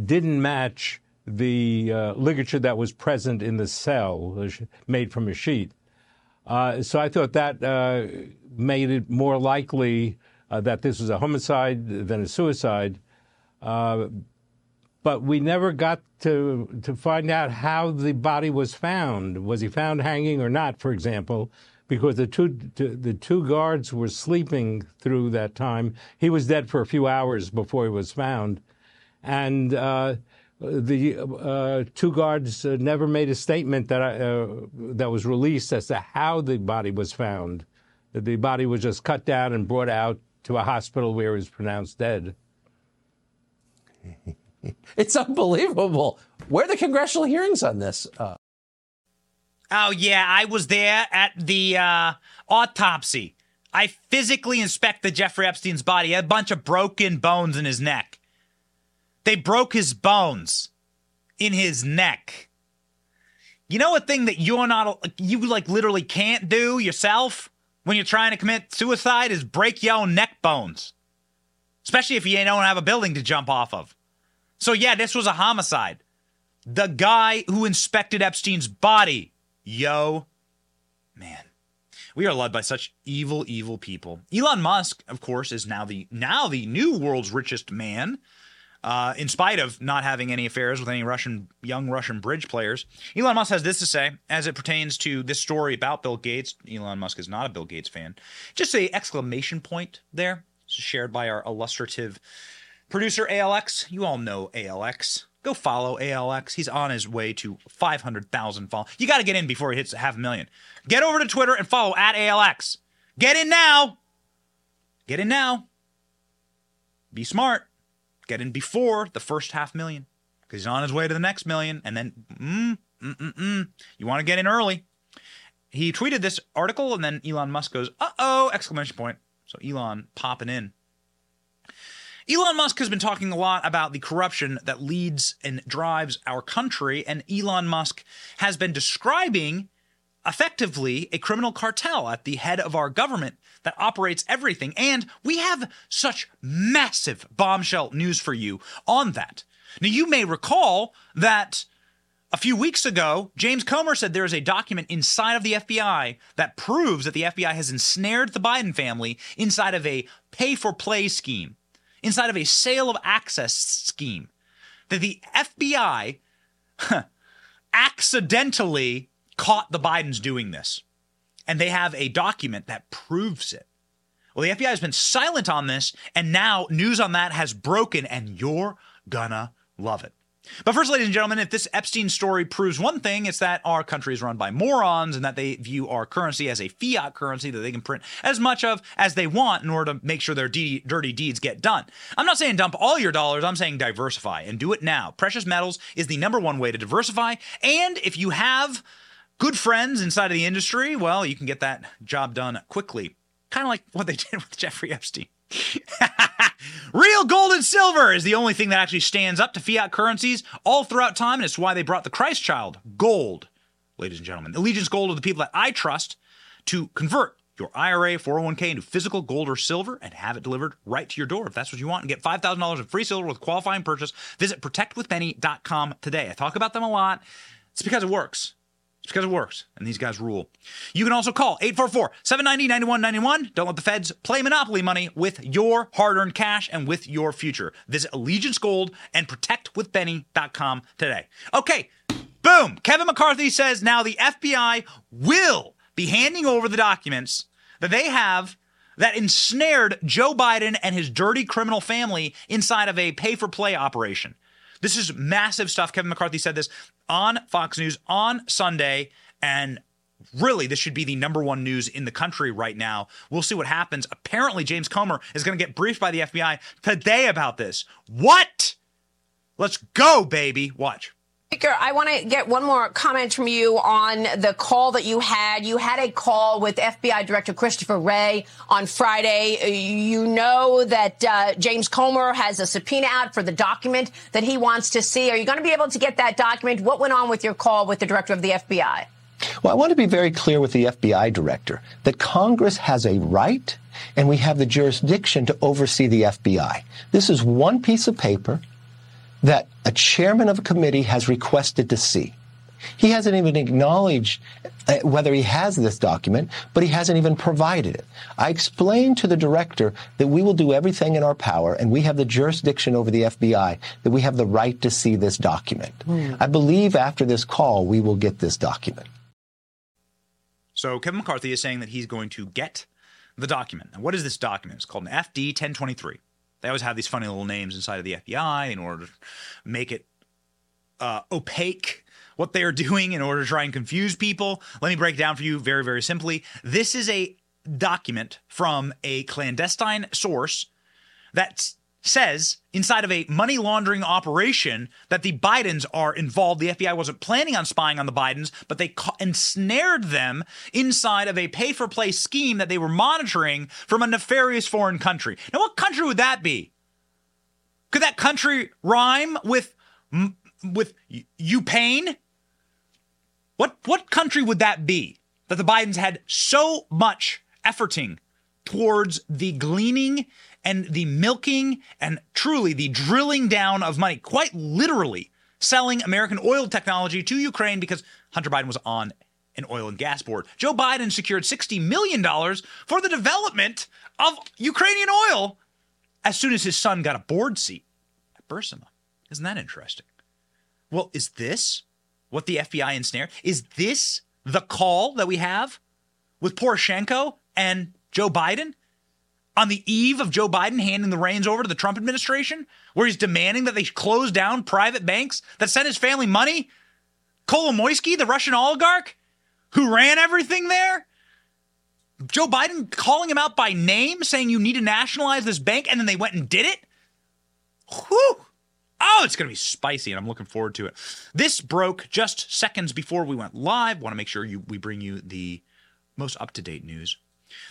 didn't match the ligature that was present in the cell made from a sheet. Uh, so I thought that uh, made it more likely uh, that this was a homicide than a suicide. Uh, but we never got to to find out how the body was found. Was he found hanging or not, for example? Because the two the two guards were sleeping through that time. He was dead for a few hours before he was found, and uh, the uh, two guards uh, never made a statement that I, uh, that was released as to how the body was found. The body was just cut down and brought out to a hospital where he was pronounced dead. it's unbelievable. Where are the congressional hearings on this? Uh, oh yeah, I was there at the uh, autopsy. I physically inspected Jeffrey Epstein's body. He had a bunch of broken bones in his neck. They broke his bones in his neck. You know a thing that you're not you like literally can't do yourself when you're trying to commit suicide is break your own neck bones. Especially if you don't have a building to jump off of. So yeah, this was a homicide. The guy who inspected Epstein's body. Yo, man. We are led by such evil, evil people. Elon Musk, of course, is now the now the new world's richest man uh, in spite of not having any affairs with any Russian young Russian bridge players. Elon Musk has this to say as it pertains to this story about Bill Gates. Elon Musk is not a Bill Gates fan. Just a exclamation point there, shared by our illustrative producer ALX. You all know ALX. Go follow ALX. He's on his way to 500,000 followers. You got to get in before he hits half a million. Get over to Twitter and follow at ALX. Get in now. Get in now. Be smart get in before the first half million because he's on his way to the next million. And then, mm, mm, mm, mm, you want to get in early. He tweeted this article, and then Elon Musk goes, uh oh, exclamation point. So Elon popping in. Elon Musk has been talking a lot about the corruption that leads and drives our country, and Elon Musk has been describing effectively a criminal cartel at the head of our government that operates everything. And we have such massive bombshell news for you on that. Now, you may recall that a few weeks ago, James Comer said there is a document inside of the FBI that proves that the FBI has ensnared the Biden family inside of a pay for play scheme, inside of a sale of access scheme. That the FBI accidentally caught the Bidens doing this. And they have a document that proves it. Well, the FBI has been silent on this, and now news on that has broken, and you're gonna love it. But first, ladies and gentlemen, if this Epstein story proves one thing, it's that our country is run by morons and that they view our currency as a fiat currency that they can print as much of as they want in order to make sure their de- dirty deeds get done. I'm not saying dump all your dollars, I'm saying diversify and do it now. Precious metals is the number one way to diversify. And if you have good friends inside of the industry, well, you can get that job done quickly. Kind of like what they did with Jeffrey Epstein. Real gold and silver is the only thing that actually stands up to fiat currencies all throughout time, and it's why they brought the Christ child, gold, ladies and gentlemen. Allegiance Gold are the people that I trust to convert your IRA, 401k into physical gold or silver and have it delivered right to your door if that's what you want and get $5,000 in free silver with qualifying purchase. Visit protectwithbenny.com today. I talk about them a lot. It's because it works. Because it works, and these guys rule. You can also call 844 790 9191. Don't let the feds play monopoly money with your hard earned cash and with your future. Visit Allegiance Gold and protectwithbenny.com today. Okay, boom. Kevin McCarthy says now the FBI will be handing over the documents that they have that ensnared Joe Biden and his dirty criminal family inside of a pay for play operation. This is massive stuff. Kevin McCarthy said this on Fox News on Sunday. And really, this should be the number one news in the country right now. We'll see what happens. Apparently, James Comer is going to get briefed by the FBI today about this. What? Let's go, baby. Watch. Speaker, I want to get one more comment from you on the call that you had. You had a call with FBI Director Christopher Wray on Friday. You know that uh, James Comer has a subpoena out for the document that he wants to see. Are you going to be able to get that document? What went on with your call with the Director of the FBI? Well, I want to be very clear with the FBI Director that Congress has a right and we have the jurisdiction to oversee the FBI. This is one piece of paper that a chairman of a committee has requested to see. He hasn't even acknowledged uh, whether he has this document, but he hasn't even provided it. I explained to the director that we will do everything in our power and we have the jurisdiction over the FBI, that we have the right to see this document. Mm. I believe after this call, we will get this document. So Kevin McCarthy is saying that he's going to get the document. Now, what is this document? It's called an FD 1023. They always have these funny little names inside of the FBI in order to make it uh, opaque what they are doing in order to try and confuse people. Let me break down for you very, very simply. This is a document from a clandestine source that says inside of a money laundering operation that the Bidens are involved. The FBI wasn't planning on spying on the Bidens, but they ca- ensnared them inside of a pay for play scheme that they were monitoring from a nefarious foreign country. Now, what country would that be? Could that country rhyme with with Ukraine? What what country would that be that the Bidens had so much efforting towards the gleaning and the milking and truly the drilling down of money, quite literally selling American oil technology to Ukraine because Hunter Biden was on an oil and gas board. Joe Biden secured $60 million for the development of Ukrainian oil as soon as his son got a board seat at Burisma. Isn't that interesting? Well, is this what the FBI ensnared? Is this the call that we have with Poroshenko and Joe Biden? On the eve of Joe Biden handing the reins over to the Trump administration, where he's demanding that they close down private banks that sent his family money? Kolomoisky, the Russian oligarch who ran everything there? Joe Biden calling him out by name, saying you need to nationalize this bank, and then they went and did it? Whew! Oh, it's going to be spicy, and I'm looking forward to it. This broke just seconds before we went live. Want to make sure you we bring you the most up to date news.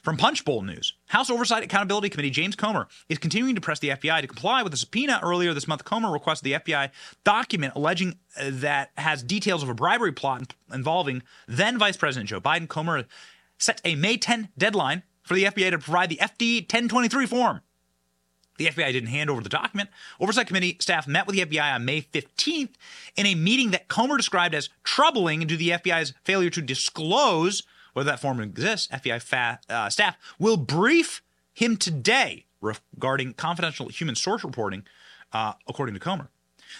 From Punchbowl News, House Oversight Accountability Committee James Comer is continuing to press the FBI to comply with a subpoena earlier this month. Comer requested the FBI document alleging uh, that has details of a bribery plot involving then Vice President Joe Biden. Comer set a May 10 deadline for the FBI to provide the FD 1023 form. The FBI didn't hand over the document. Oversight Committee staff met with the FBI on May 15th in a meeting that Comer described as troubling due to the FBI's failure to disclose whether that form exists. FBI fa- uh, staff will brief him today regarding confidential human source reporting, uh, according to Comer.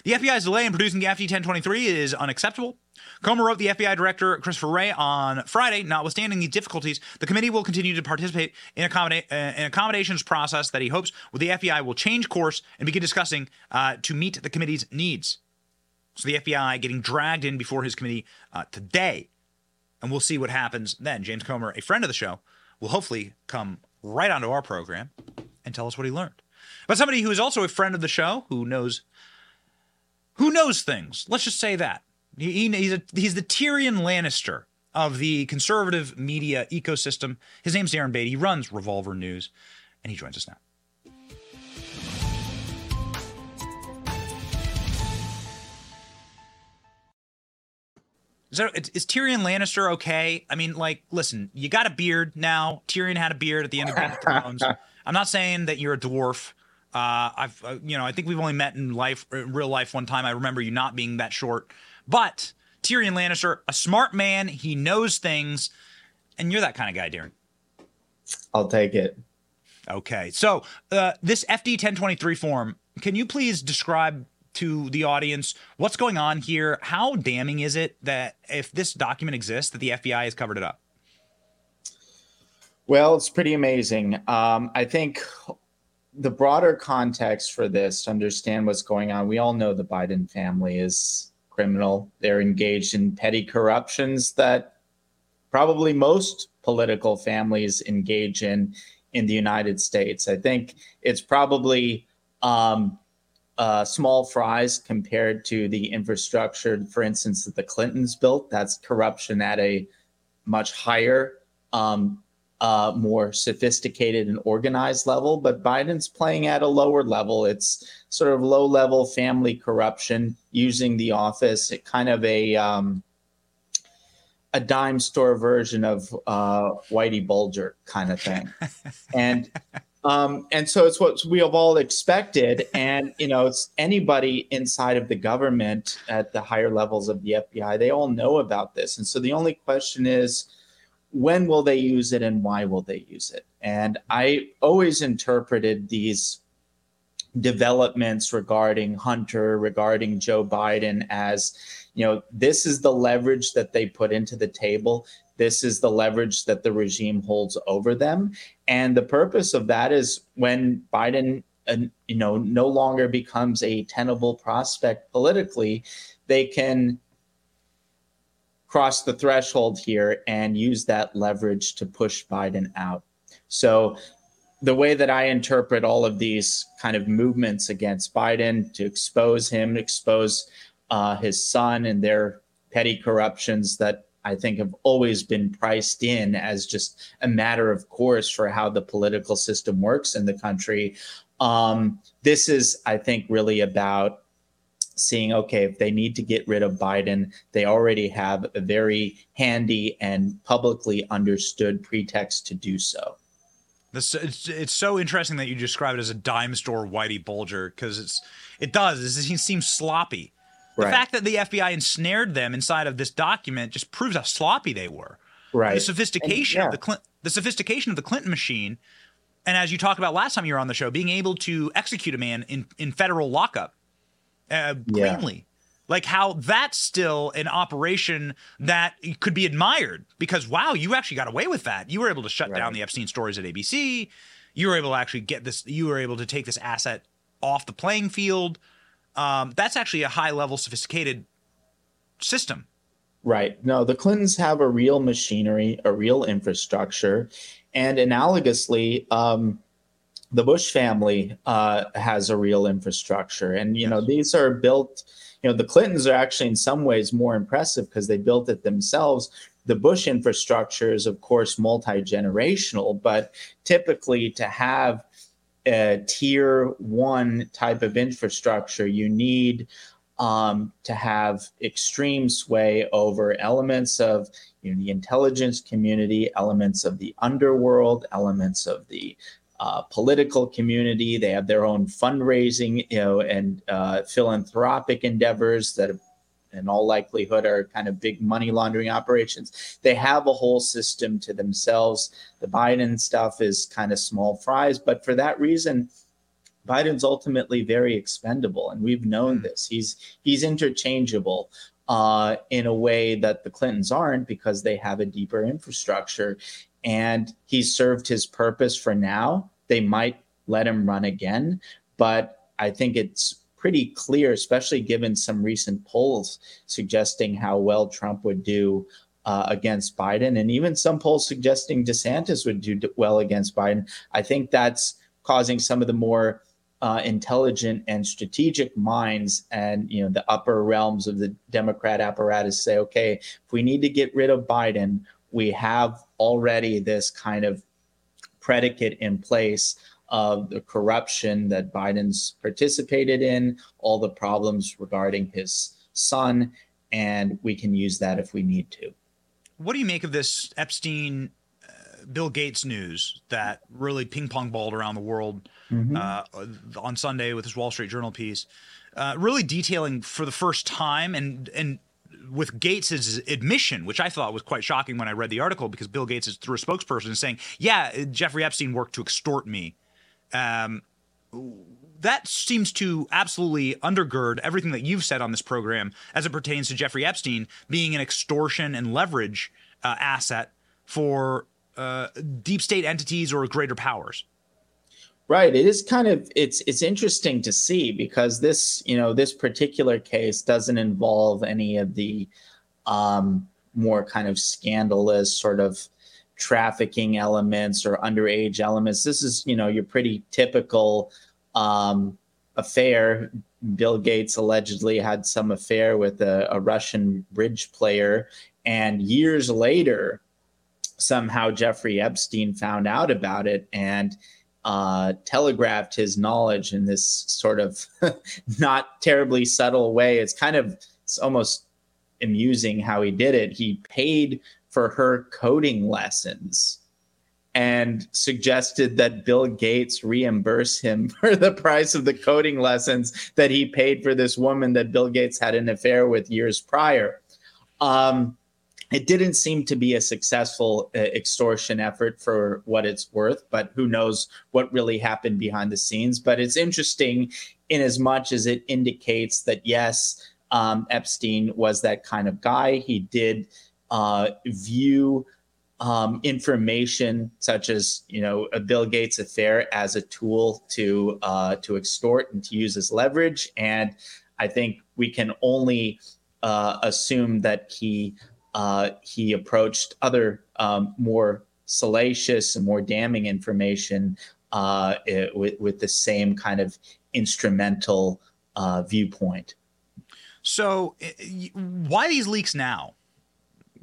The FBI's delay in producing the FD 1023 is unacceptable. Comer wrote the FBI Director Christopher Wray on Friday. Notwithstanding these difficulties, the committee will continue to participate in, accommodate, uh, an accommodations process that he hopes with the FBI will change course and begin discussing uh, to meet the committee's needs. So the FBI getting dragged in before his committee uh, today, and we'll see what happens then. James Comer, a friend of the show, will hopefully come right onto our program and tell us what he learned. But somebody who is also a friend of the show, who knows who knows things. Let's just say that. He, he's, a, he's the Tyrion Lannister of the conservative media ecosystem. His name's Darren Beattie. He runs Revolver News, and he joins us now. So is, there, is Tyrion Lannister okay? I mean, like, listen, you got a beard now. Tyrion had a beard at the end of Game of Thrones. I'm not saying that you're a dwarf. Uh, I've, uh, you know, I think we've only met in life, in real life, one time. I remember you not being that short, but Tyrion Lannister, a smart man, he knows things, and you're that kind of guy, Darren. I'll take it. Okay, so uh, this FD 1023 form, can you please describe to the audience what's going on here? How damning is it that if this document exists, that the FBI has covered it up? Well, it's pretty amazing. Um, I think the broader context for this to understand what's going on, we all know the Biden family is criminal. They're engaged in petty corruptions that probably most political families engage in in the United States. I think it's probably um, uh, small fries compared to the infrastructure, for instance, that the Clintons built. That's corruption at a much higher um, uh, more sophisticated and organized level, but Biden's playing at a lower level. It's sort of low level family corruption using the office, it kind of a um, a dime store version of uh, Whitey Bulger kind of thing, and um, and so it's what we have all expected. And you know, it's anybody inside of the government at the higher levels of the FBI. They all know about this, and so the only question is when will they use it and why will they use it? And I always interpreted these developments regarding Hunter, regarding Joe Biden as, you know, this is the leverage that they put into the table. This is the leverage that the regime holds over them. And the purpose of that is when Biden, uh, you know, no longer becomes a tenable prospect politically, they can cross the threshold here and use that leverage to push Biden out. So, the way that I interpret all of these kind of movements against Biden to expose him, expose uh, his son and their petty corruptions that I think have always been priced in as just a matter of course for how the political system works in the country. Um, this is, I think, really about seeing okay if they need to get rid of biden they already have a very handy and publicly understood pretext to do so. This it's, it's so interesting that you describe it as a dime store whitey bulger because it's it does. It seems sloppy the right. fact that the fbi ensnared them inside of this document just proves how sloppy they were right the sophistication and, yeah. of the Clinton, the sophistication of the clinton machine and as you talked about last time you were on the show being able to execute a man in in federal lockup uh, cleanly. Yeah. Like how that's still an operation that could be admired because wow, you actually got away with that. You were able to shut right. down the Epstein stories at ABC. You were able to actually get this. You were able to take this asset off the playing field. Um, that's actually a high level, sophisticated system. Right. No, the Clintons have a real machinery, a real infrastructure, and analogously, um, the Bush family uh, has a real infrastructure, and you know these are built. you know, the Clintons are actually in some ways more impressive because they built it themselves. The Bush infrastructure is, of course, multi generational, but typically to have tier one type of infrastructure, you need um, to have extreme sway over elements of you know, the intelligence community, elements of the underworld, elements of the uh, political community. They have their own fundraising, you know, and uh, philanthropic endeavors that, in all likelihood, are kind of big money laundering operations. They have a whole system to themselves. The Biden stuff is kind of small fries, but for that reason, Biden's ultimately very expendable, and we've known this. He's he's interchangeable uh, in a way that the Clintons aren't because they have a deeper infrastructure, and he's served his purpose for now. They might let him run again, but I think it's pretty clear, especially given some recent polls suggesting how well Trump would do uh, against Biden, and even some polls suggesting DeSantis would do well against Biden. I think that's causing some of the more uh, intelligent and strategic minds and you know the upper realms of the Democrat apparatus say, okay, if we need to get rid of Biden, we have already this kind of predicate in place of the corruption that Biden's participated in, all the problems regarding his son, and we can use that if we need to. What do you make of this Epstein, uh, Bill Gates news that really ping pong balled around the world? mm-hmm. uh, on Sunday with his Wall Street Journal piece, uh, really detailing for the first time and and with Gates's admission, which I thought was quite shocking when I read the article, because Bill Gates is through a spokesperson saying, "Yeah, Jeffrey Epstein worked to extort me." Um, that seems to absolutely undergird everything that you've said on this program as it pertains to Jeffrey Epstein being an extortion and leverage uh, asset for uh, deep state entities or greater powers. Right. It is kind of it's it's interesting to see because this you know this particular case doesn't involve any of the um, more kind of scandalous sort of trafficking elements or underage elements. This is you know your pretty typical um, affair. Bill Gates allegedly had some affair with a, a Russian bridge player, and years later, somehow Jeffrey Epstein found out about it and uh, telegraphed his knowledge in this sort of not terribly subtle way. It's kind of it's almost amusing how he did it. He paid for her coding lessons and suggested that Bill Gates reimburse him for the price of the coding lessons that he paid for this woman that Bill Gates had an affair with years prior. Um, it didn't seem to be a successful uh, extortion effort for what it's worth, but who knows what really happened behind the scenes. But it's interesting in as much as it indicates that, yes, um, Epstein was that kind of guy. He did uh, view um, information such as you know a Bill Gates affair as a tool to uh, to extort and to use as leverage. And I think we can only uh, assume that he uh, he approached other um, more salacious and more damning information uh, it, with, with the same kind of instrumental uh, viewpoint. So, why these leaks now?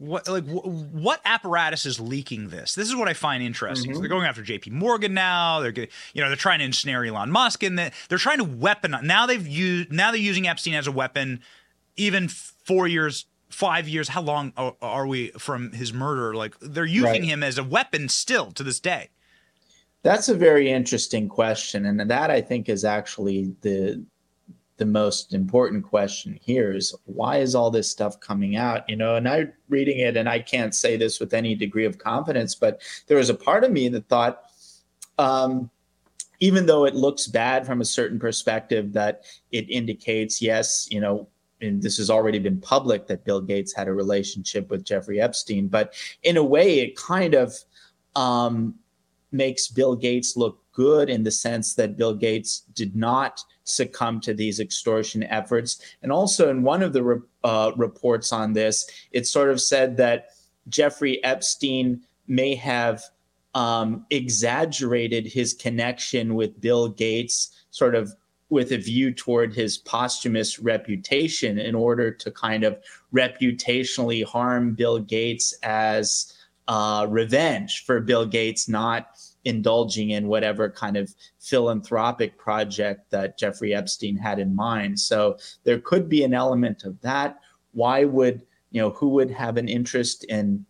What like what apparatus is leaking this? This is what I find interesting. Mm-hmm. So they're going after J.P. Morgan now. They're getting, you know they're trying to ensnare Elon Musk, and the, they're trying to weapon. Now they've used now they're using Epstein as a weapon. Even four years five years how long are we from his murder like they're using right. him as a weapon still to this day that's a very interesting question and that i think is actually the the most important question here is why is all this stuff coming out? You know and i reading it and i can't say this with any degree of confidence but there was a part of me that thought um, even though it looks bad from a certain perspective that it indicates yes you know and this has already been public that Bill Gates had a relationship with Jeffrey Epstein, but in a way, it kind of um, makes Bill Gates look good in the sense that Bill Gates did not succumb to these extortion efforts. And also, in one of the re- uh, reports on this, it sort of said that Jeffrey Epstein may have um, exaggerated his connection with Bill Gates, sort of with a view toward his posthumous reputation in order to kind of reputationally harm Bill Gates as uh, revenge for Bill Gates not indulging in whatever kind of philanthropic project that Jeffrey Epstein had in mind. So there could be an element of that. Why would, you know, who would have an interest in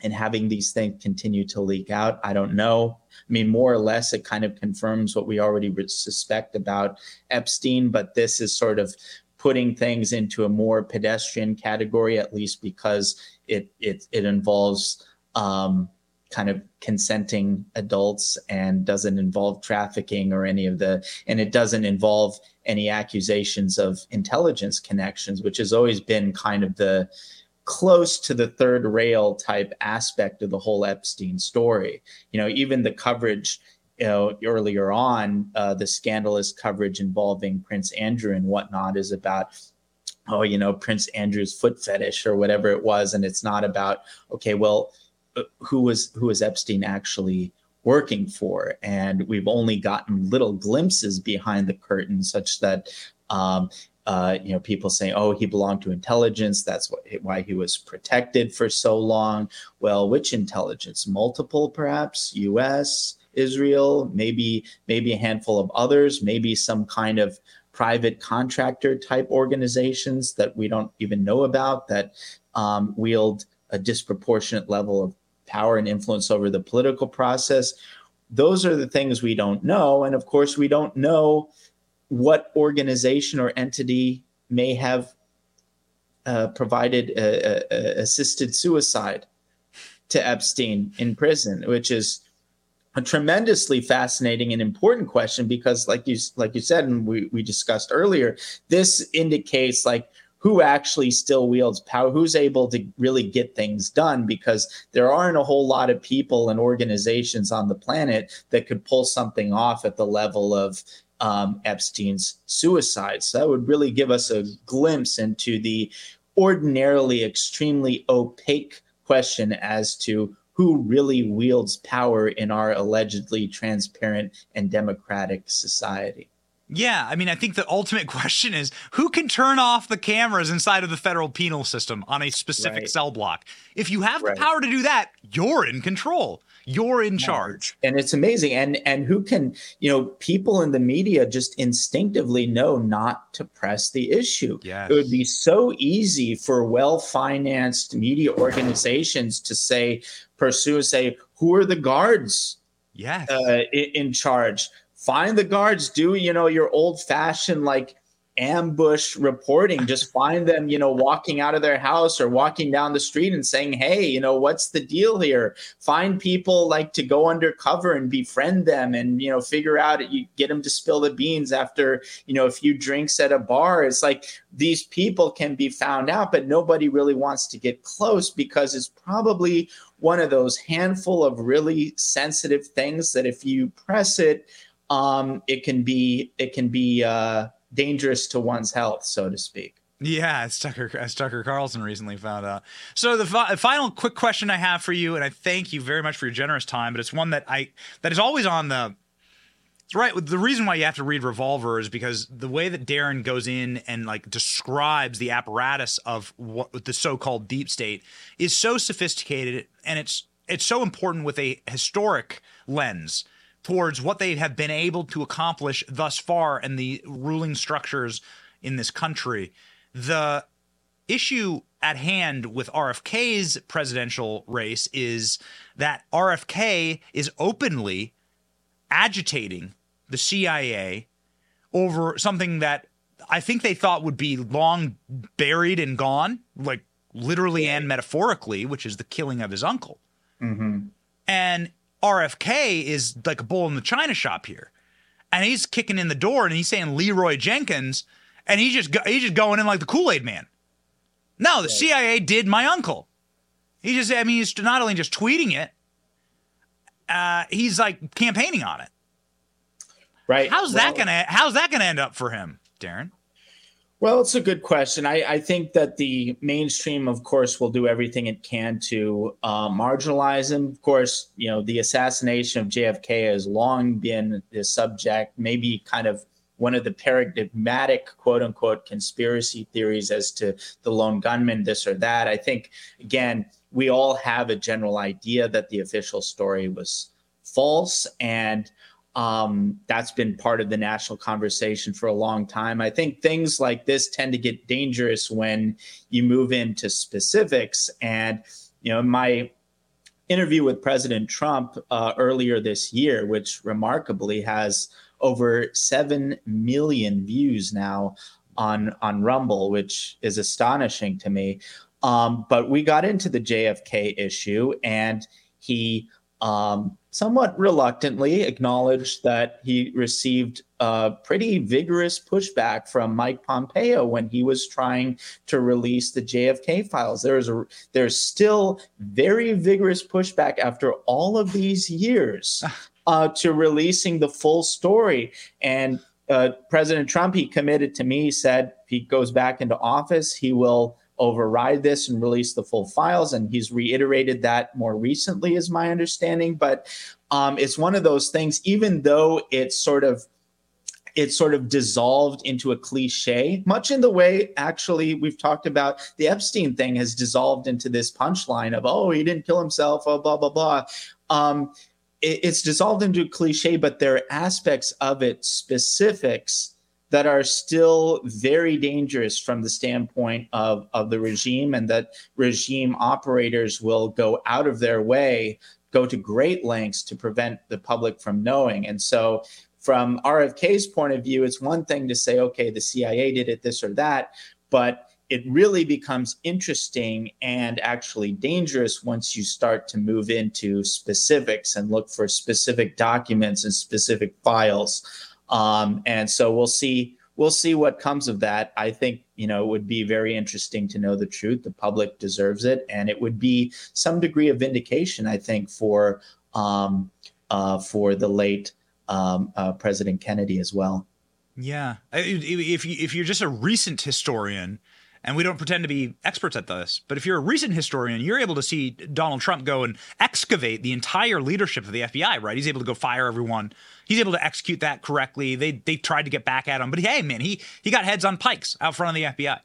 in having these things continue to leak out? I don't know. I mean, more or less, it kind of confirms what we already suspect about Epstein, but this is sort of putting things into a more pedestrian category, at least because it it it involves um, kind of consenting adults and doesn't involve trafficking or any of the and it doesn't involve any accusations of intelligence connections which has always been kind of the close to the third rail type aspect of the whole epstein story. You know even the coverage you know earlier on uh, the scandalous coverage involving prince andrew and whatnot is about oh you know prince andrew's foot fetish or whatever it was and it's not about okay well who was who was Epstein actually working for, and we've only gotten little glimpses behind the curtain, such that. Um, uh, you know, people saying, "Oh, he belonged to intelligence. That's what, why he was protected for so long." Well, which intelligence? Multiple, perhaps. U.S., Israel, maybe maybe a handful of others, maybe some kind of private contractor type organizations that we don't even know about that um, wield a disproportionate level of power and influence over the political process. Those are the things we don't know. And of course, we don't know what organization or entity may have uh, provided a, a, assisted suicide to Epstein in prison, which is a tremendously fascinating and important question because, like you like you said, and we, we discussed earlier, this indicates like who actually still wields power, who's able to really get things done, because there aren't a whole lot of people and organizations on the planet that could pull something off at the level of um, Epstein's suicide. So that would really give us a glimpse into the ordinarily extremely opaque question as to who really wields power in our allegedly transparent and democratic society. Yeah, I mean, I think the ultimate question is who can turn off the cameras inside of the federal penal system on a specific right. cell block? If you have right. the power to do that, you're in control. You're in charge. And it's amazing. And and who can, you know, people in the media just instinctively know not to press the issue. Yes. It would be so easy for well-financed media organizations to say, pursue, say, who are the guards? Yes. Uh, in, in charge find the guards do you know your old fashioned like ambush reporting. Just find them you know walking out of their house or walking down the street and saying hey you know what's the deal here? Find people like to go undercover and befriend them and you know figure out you get them to spill the beans after you know a few drinks at a bar. It's like these people can be found out but nobody really wants to get close because it's probably one of those handful of really sensitive things that if you press it um, it can be it can be uh, dangerous to one's health, so to speak. Yeah, as Tucker, as Tucker Carlson recently found out. So the fi- final quick question I have for you, and I thank you very much for your generous time, but it's one that I that is always on the. It's right. The reason why you have to read Revolver is because the way that Darren goes in and like describes the apparatus of what the so-called deep state is so sophisticated, and it's it's so important with a historic lens towards what they have been able to accomplish thus far in the ruling structures in this country. The issue at hand with RFK's presidential race is that RFK is openly agitating the CIA over something that I think they thought would be long buried and gone, like literally and metaphorically, which is the killing of his uncle. Mm-hmm. And RFK is like a bull in the china shop here, and he's kicking in the door and he's saying Leeroy Jenkins, and he's just go, he's just going in like the Kool Aid Man. No, the right. CIA did my uncle. He just I mean he's not only just tweeting it, uh, he's like campaigning on it. Right. How's well, that gonna How's that gonna end up for him, Darren? Well, it's a good question. I, I, think that the mainstream, of course, will do everything it can to uh, marginalize him. Of course, you know, the assassination of JFK has long been the subject, maybe kind of one of the paradigmatic quote unquote conspiracy theories as to the lone gunman, this or that. I think, again, we all have a general idea that the official story was false. And um, that's been part of the national conversation for a long time. I think things like this tend to get dangerous when you move into specifics. And, you know, my interview with President Trump uh, earlier this year, which remarkably has over 7 million views now on, on Rumble, which is astonishing to me. Um, but we got into the JFK issue, and he um, somewhat reluctantly acknowledged that he received a pretty vigorous pushback from Mike Pompeo when he was trying to release the JFK files. There's a there's still very vigorous pushback after all of these years uh, to releasing the full story. And uh, President Trump, he committed to me, said he goes back into office, he will override this and release the full files. And he's reiterated that more recently, is my understanding. But um, it's one of those things, even though it's sort of it's sort of dissolved into a cliche, much in the way actually we've talked about the Epstein thing has dissolved into this punchline of, oh, he didn't kill himself, oh, blah, blah, blah. Um, it, it's dissolved into a cliche, but there are aspects of it, specifics that are still very dangerous from the standpoint of, of the regime, and that regime operators will go out of their way, go to great lengths to prevent the public from knowing. And so, from RFK's point of view, it's one thing to say, okay, the CIA did it, this or that, but it really becomes interesting and actually dangerous once you start to move into specifics and look for specific documents and specific files. Um, and so we'll see we'll see what comes of that. I think you know it would be very interesting to know the truth. The public deserves it, and it would be some degree of vindication, I think, for um, uh, for the late um, uh, President Kennedy as well. Yeah, if you if you're just a recent historian, and we don't pretend to be experts at this, but if you're a recent historian, you're able to see Donald Trump go and excavate the entire leadership of the FBI, right? He's able to go fire everyone. He's able to execute that correctly. They they tried to get back at him, but hey, man, he he got heads on pikes out front of the FBI.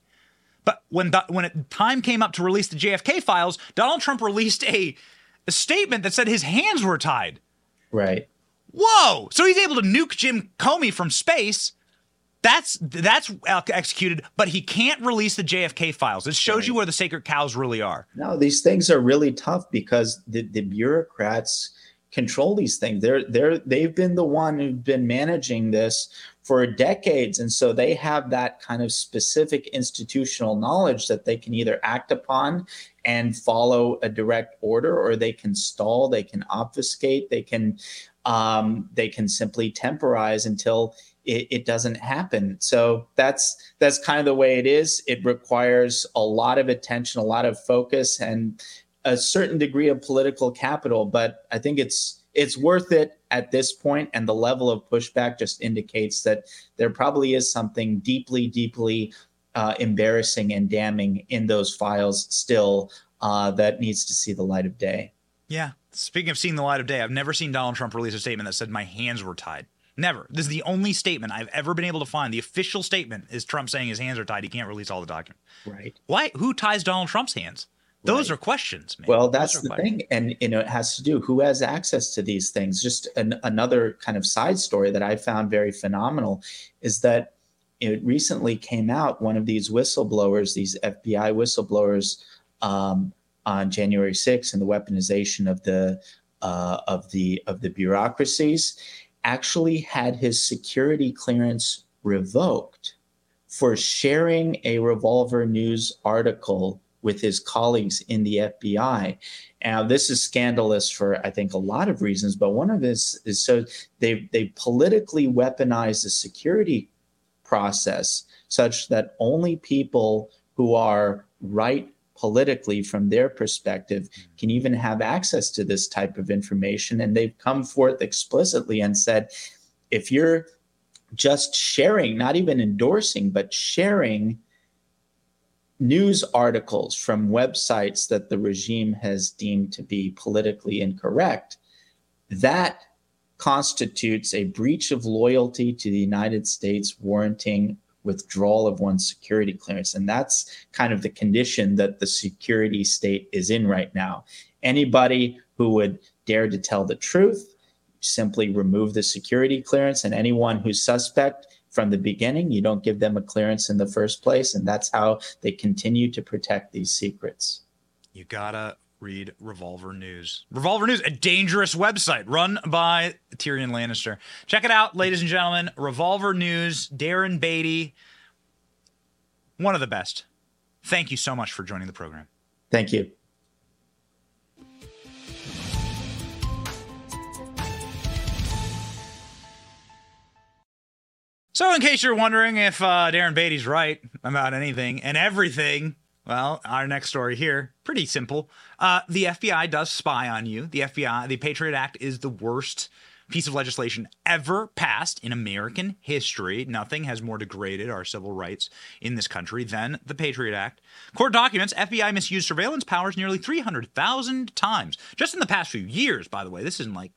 But when the, when it, time came up to release the JFK files, Donald Trump released a, a statement that said his hands were tied. Right. Whoa! So he's able to nuke Jim Comey from space that's that's executed, but he can't release the JFK files. It shows right. you where the sacred cows really are. No, these things are really tough because the, the bureaucrats control these things. They're they're they've been the one who've been managing this for decades, and so they have that kind of specific institutional knowledge that they can either act upon and follow a direct order, or they can stall, they can obfuscate, they can um, they can simply temporize until it, it, doesn't happen. So that's that's kind of the way it is. It requires a lot of attention, a lot of focus, and a certain degree of political capital. But I think it's it's worth it at this point, and the level of pushback just indicates that there probably is something deeply, deeply uh, embarrassing and damning in those files still uh, that needs to see the light of day. Yeah. Speaking of seeing the light of day, I've never seen Donald Trump release a statement that said my hands were tied. Never. This is the only statement I've ever been able to find. The official statement is Trump saying his hands are tied. He can't release all the documents. Right. Why? Who ties Donald Trump's hands? Those right. are questions. Man. Well, that's the questions. thing, and you know, it has to do who has access to these things. Just an, another kind of side story that I found very phenomenal is that it recently came out. One of these whistleblowers, these FBI whistleblowers, um, on January 6th, and the weaponization of the uh, of the of the bureaucracies actually had his security clearance revoked for sharing a revolver news article with his colleagues in the FBI. Now, this is scandalous for I think a lot of reasons, but one of this is so they they politically weaponize the security process such that only people who are right politically from their perspective mm-hmm. can even have access to this type of information. And they've come forth explicitly and said, if you're just sharing, not even endorsing, but sharing news articles from websites that the regime has deemed to be politically incorrect, that constitutes a breach of loyalty to the United States warranting withdrawal of one's security clearance. And that's kind of the condition that the security state is in right now. Anybody who would dare to tell the truth, simply remove the security clearance, and anyone who's suspect from the beginning, you don't give them a clearance in the first place. And that's how they continue to protect these secrets. You gotta read Revolver News. Revolver News, a dangerous website run by Tyrion Lannister. Check it out, ladies and gentlemen. Revolver News, Darren Beattie, one of the best. Thank you so much for joining the program. Thank you. So, in case you're wondering if uh, Darren Beattie's right about anything and everything, well, our next story here, pretty simple. Uh, the FBI does spy on you. The FBI, the Patriot Act is the worst piece of legislation ever passed in American history. Nothing has more degraded our civil rights in this country than the Patriot Act. Court documents FBI misused surveillance powers nearly 300,000 times just in the past few years, by the way. This isn't like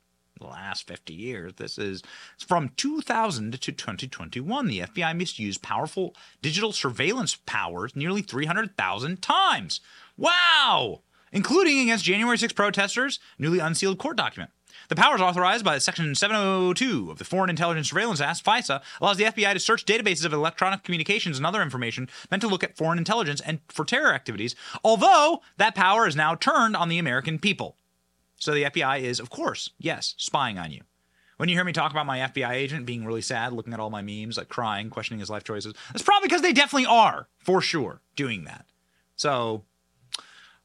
the last 50 years. This is from 2000 to 2021. The FBI misused powerful digital surveillance powers nearly 300,000 times. Wow! Including against January 6 protesters, newly unsealed court document. The powers authorized by Section 702 of the Foreign Intelligence Surveillance Act, FISA, allows the FBI to search databases of electronic communications and other information meant to look at foreign intelligence and for terror activities, although that power is now turned on the American people. So the FBI is, of course, yes, spying on you. When you hear me talk about my FBI agent being really sad, looking at all my memes, like crying, questioning his life choices, that's probably because they definitely are, for sure, doing that. So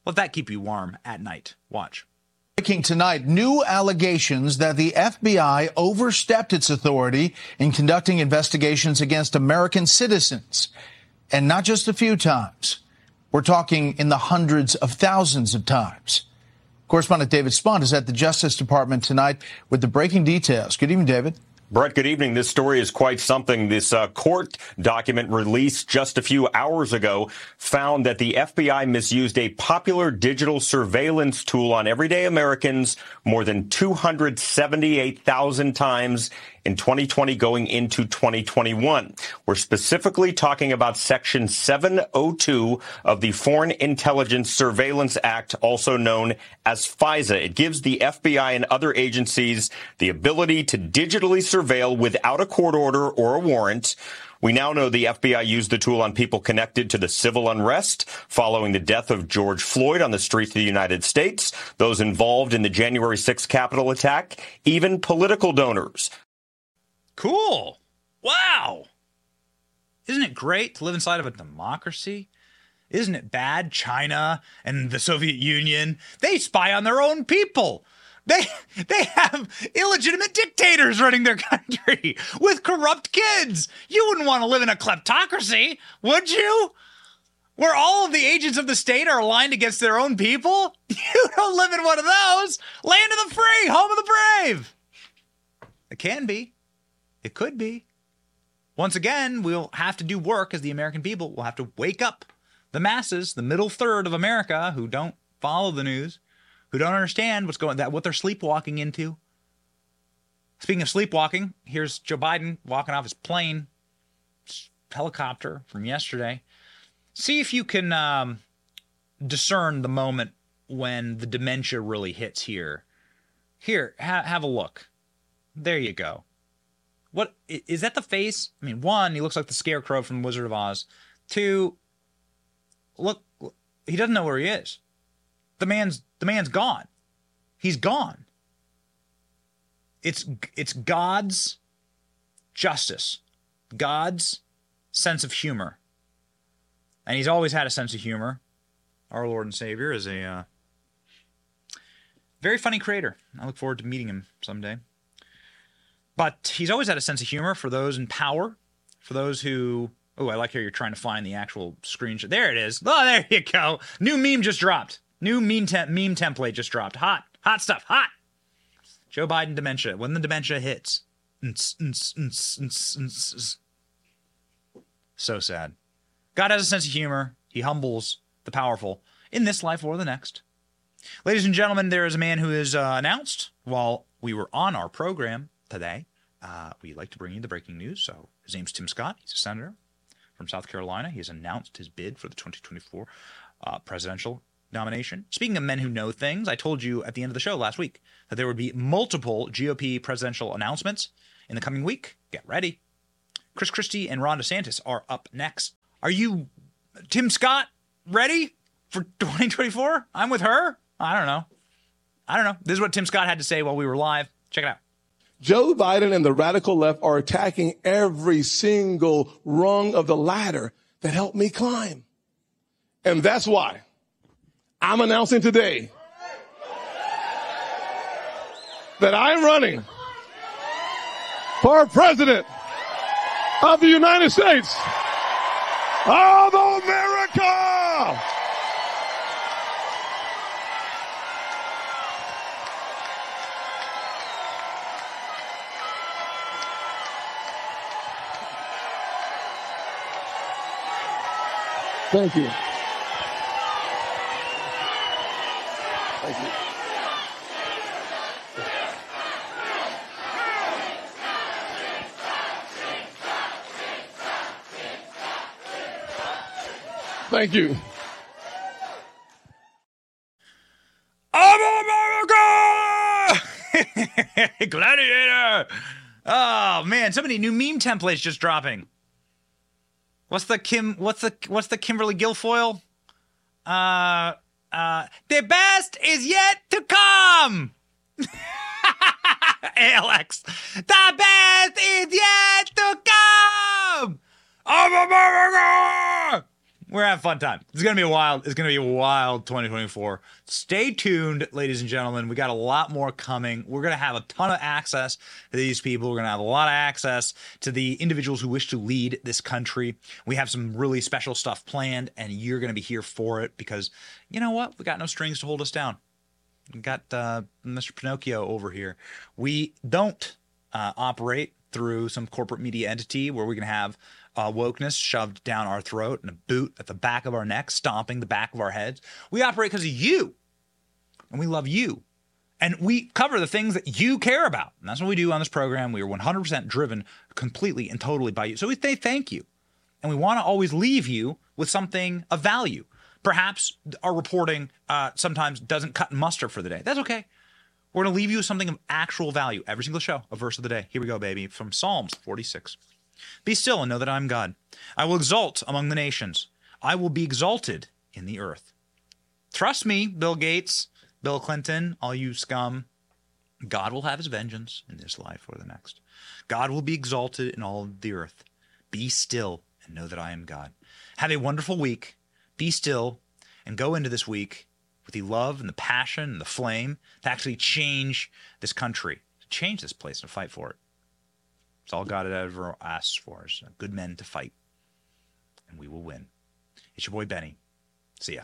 let that keep you warm at night. Watch. Breaking tonight, new allegations that the FBI overstepped its authority in conducting investigations against American citizens. And not just a few times. We're talking in the hundreds of thousands of times. Correspondent David Spunt is at the Justice Department tonight with the breaking details. Good evening, David. Bret, good evening. This story is quite something. This uh, court document released just a few hours ago found that the FBI misused a popular digital surveillance tool on everyday Americans more than 278,000 times in 2020 going into 2021. We're specifically talking about Section 702 of the Foreign Intelligence Surveillance Act, also known as FISA. It gives the FBI and other agencies the ability to digitally surveil without a court order or a warrant. We now know the FBI used the tool on people connected to the civil unrest following the death of George Floyd on the streets of the United States, those involved in the January 6th Capitol attack, even political donors. Cool. Wow. Isn't it great to live inside of a democracy? Isn't it bad? China and the Soviet Union, they spy on their own people. They they have illegitimate dictators running their country with corrupt kids. You wouldn't want to live in a kleptocracy, would you? Where all of the agents of the state are aligned against their own people? You don't live in one of those. Land of the free, home of the brave. It can be. It could be. Once again, we'll have to do work as the American people. We'll have to wake up the masses, the middle third of America who don't follow the news, who don't understand what's going that what they're sleepwalking into. Speaking of sleepwalking, here's Joe Biden walking off his plane, helicopter from yesterday. See if you can um, discern the moment when the dementia really hits here. Here, ha- have a look. There you go. What is that? The face? I mean, one, he looks like the Scarecrow from Wizard of Oz. Two, look, he doesn't know where he is. The man's the man's gone. He's gone. It's it's God's justice, God's sense of humor, and he's always had a sense of humor. Our Lord and Savior is a uh, very funny creator. I look forward to meeting him someday. But he's always had a sense of humor for those in power, for those who. Oh, I like how you're trying to find the actual screenshot. There it is. Oh, there you go. New meme just dropped. New meme te- meme template just dropped. Hot, hot stuff. Hot. Joe Biden dementia. When the dementia hits. So sad. God has a sense of humor. He humbles the powerful in this life or the next. Ladies and gentlemen, there is a man who is uh, announced while we were on our program today. Uh, we like to bring you the breaking news. So his name's Tim Scott. He's a senator from South Carolina. He has announced his bid for the 2024 uh, presidential nomination. Speaking of men who know things, I told you at the end of the show last week that there would be multiple GOP presidential announcements in the coming week. Get ready. Chris Christie and Ron DeSantis are up next. Are you, Tim Scott, ready for 2024? I'm with her. I don't know. I don't know. This is what Tim Scott had to say while we were live. Check it out. Joe Biden and the radical left are attacking every single rung of the ladder that helped me climb. And that's why I'm announcing today that I'm running for president of the United States of America. Thank you. Thank you. Thank you. I'm America! Gladiator! Oh man, so many new meme templates just dropping. What's the Kim? What's the what's the Kimberly Guilfoyle? Uh, uh, the best is yet to come. Alex, the best is yet to come. I'm America. We're having a fun time. It's gonna be wild. It's gonna be a wild 2024. Stay tuned, ladies and gentlemen. We got a lot more coming. We're gonna have a ton of access to these people. We're gonna have a lot of access to the individuals who wish to lead this country. We have some really special stuff planned, and you're gonna be here for it because you know what? We got no strings to hold us down. We got uh, Mr. Pinocchio over here. We don't uh, operate through some corporate media entity where we can have uh, wokeness shoved down our throat and a boot at the back of our neck, stomping the back of our heads. We operate because of you, and we love you. And we cover the things that you care about. And that's what we do on this program. We are 100% driven completely and totally by you. So we say thank you. And we want to always leave you with something of value. Perhaps our reporting uh, sometimes doesn't cut muster for the day. That's okay. We're going to leave you with something of actual value every single show, a verse of the day. Here we go, baby, from Psalms 46. Be still and know that I am God. I will exalt among the nations. I will be exalted in the earth. Trust me, Bill Gates, Bill Clinton, all you scum. God will have his vengeance in this life or the next. God will be exalted in all the earth. Be still and know that I am God. Have a wonderful week. Be still and go into this week with the love and the passion and the flame to actually change this country, to change this place and fight for it. It's all God ever asks for is good men to fight, and we will win. It's your boy Benny. See ya.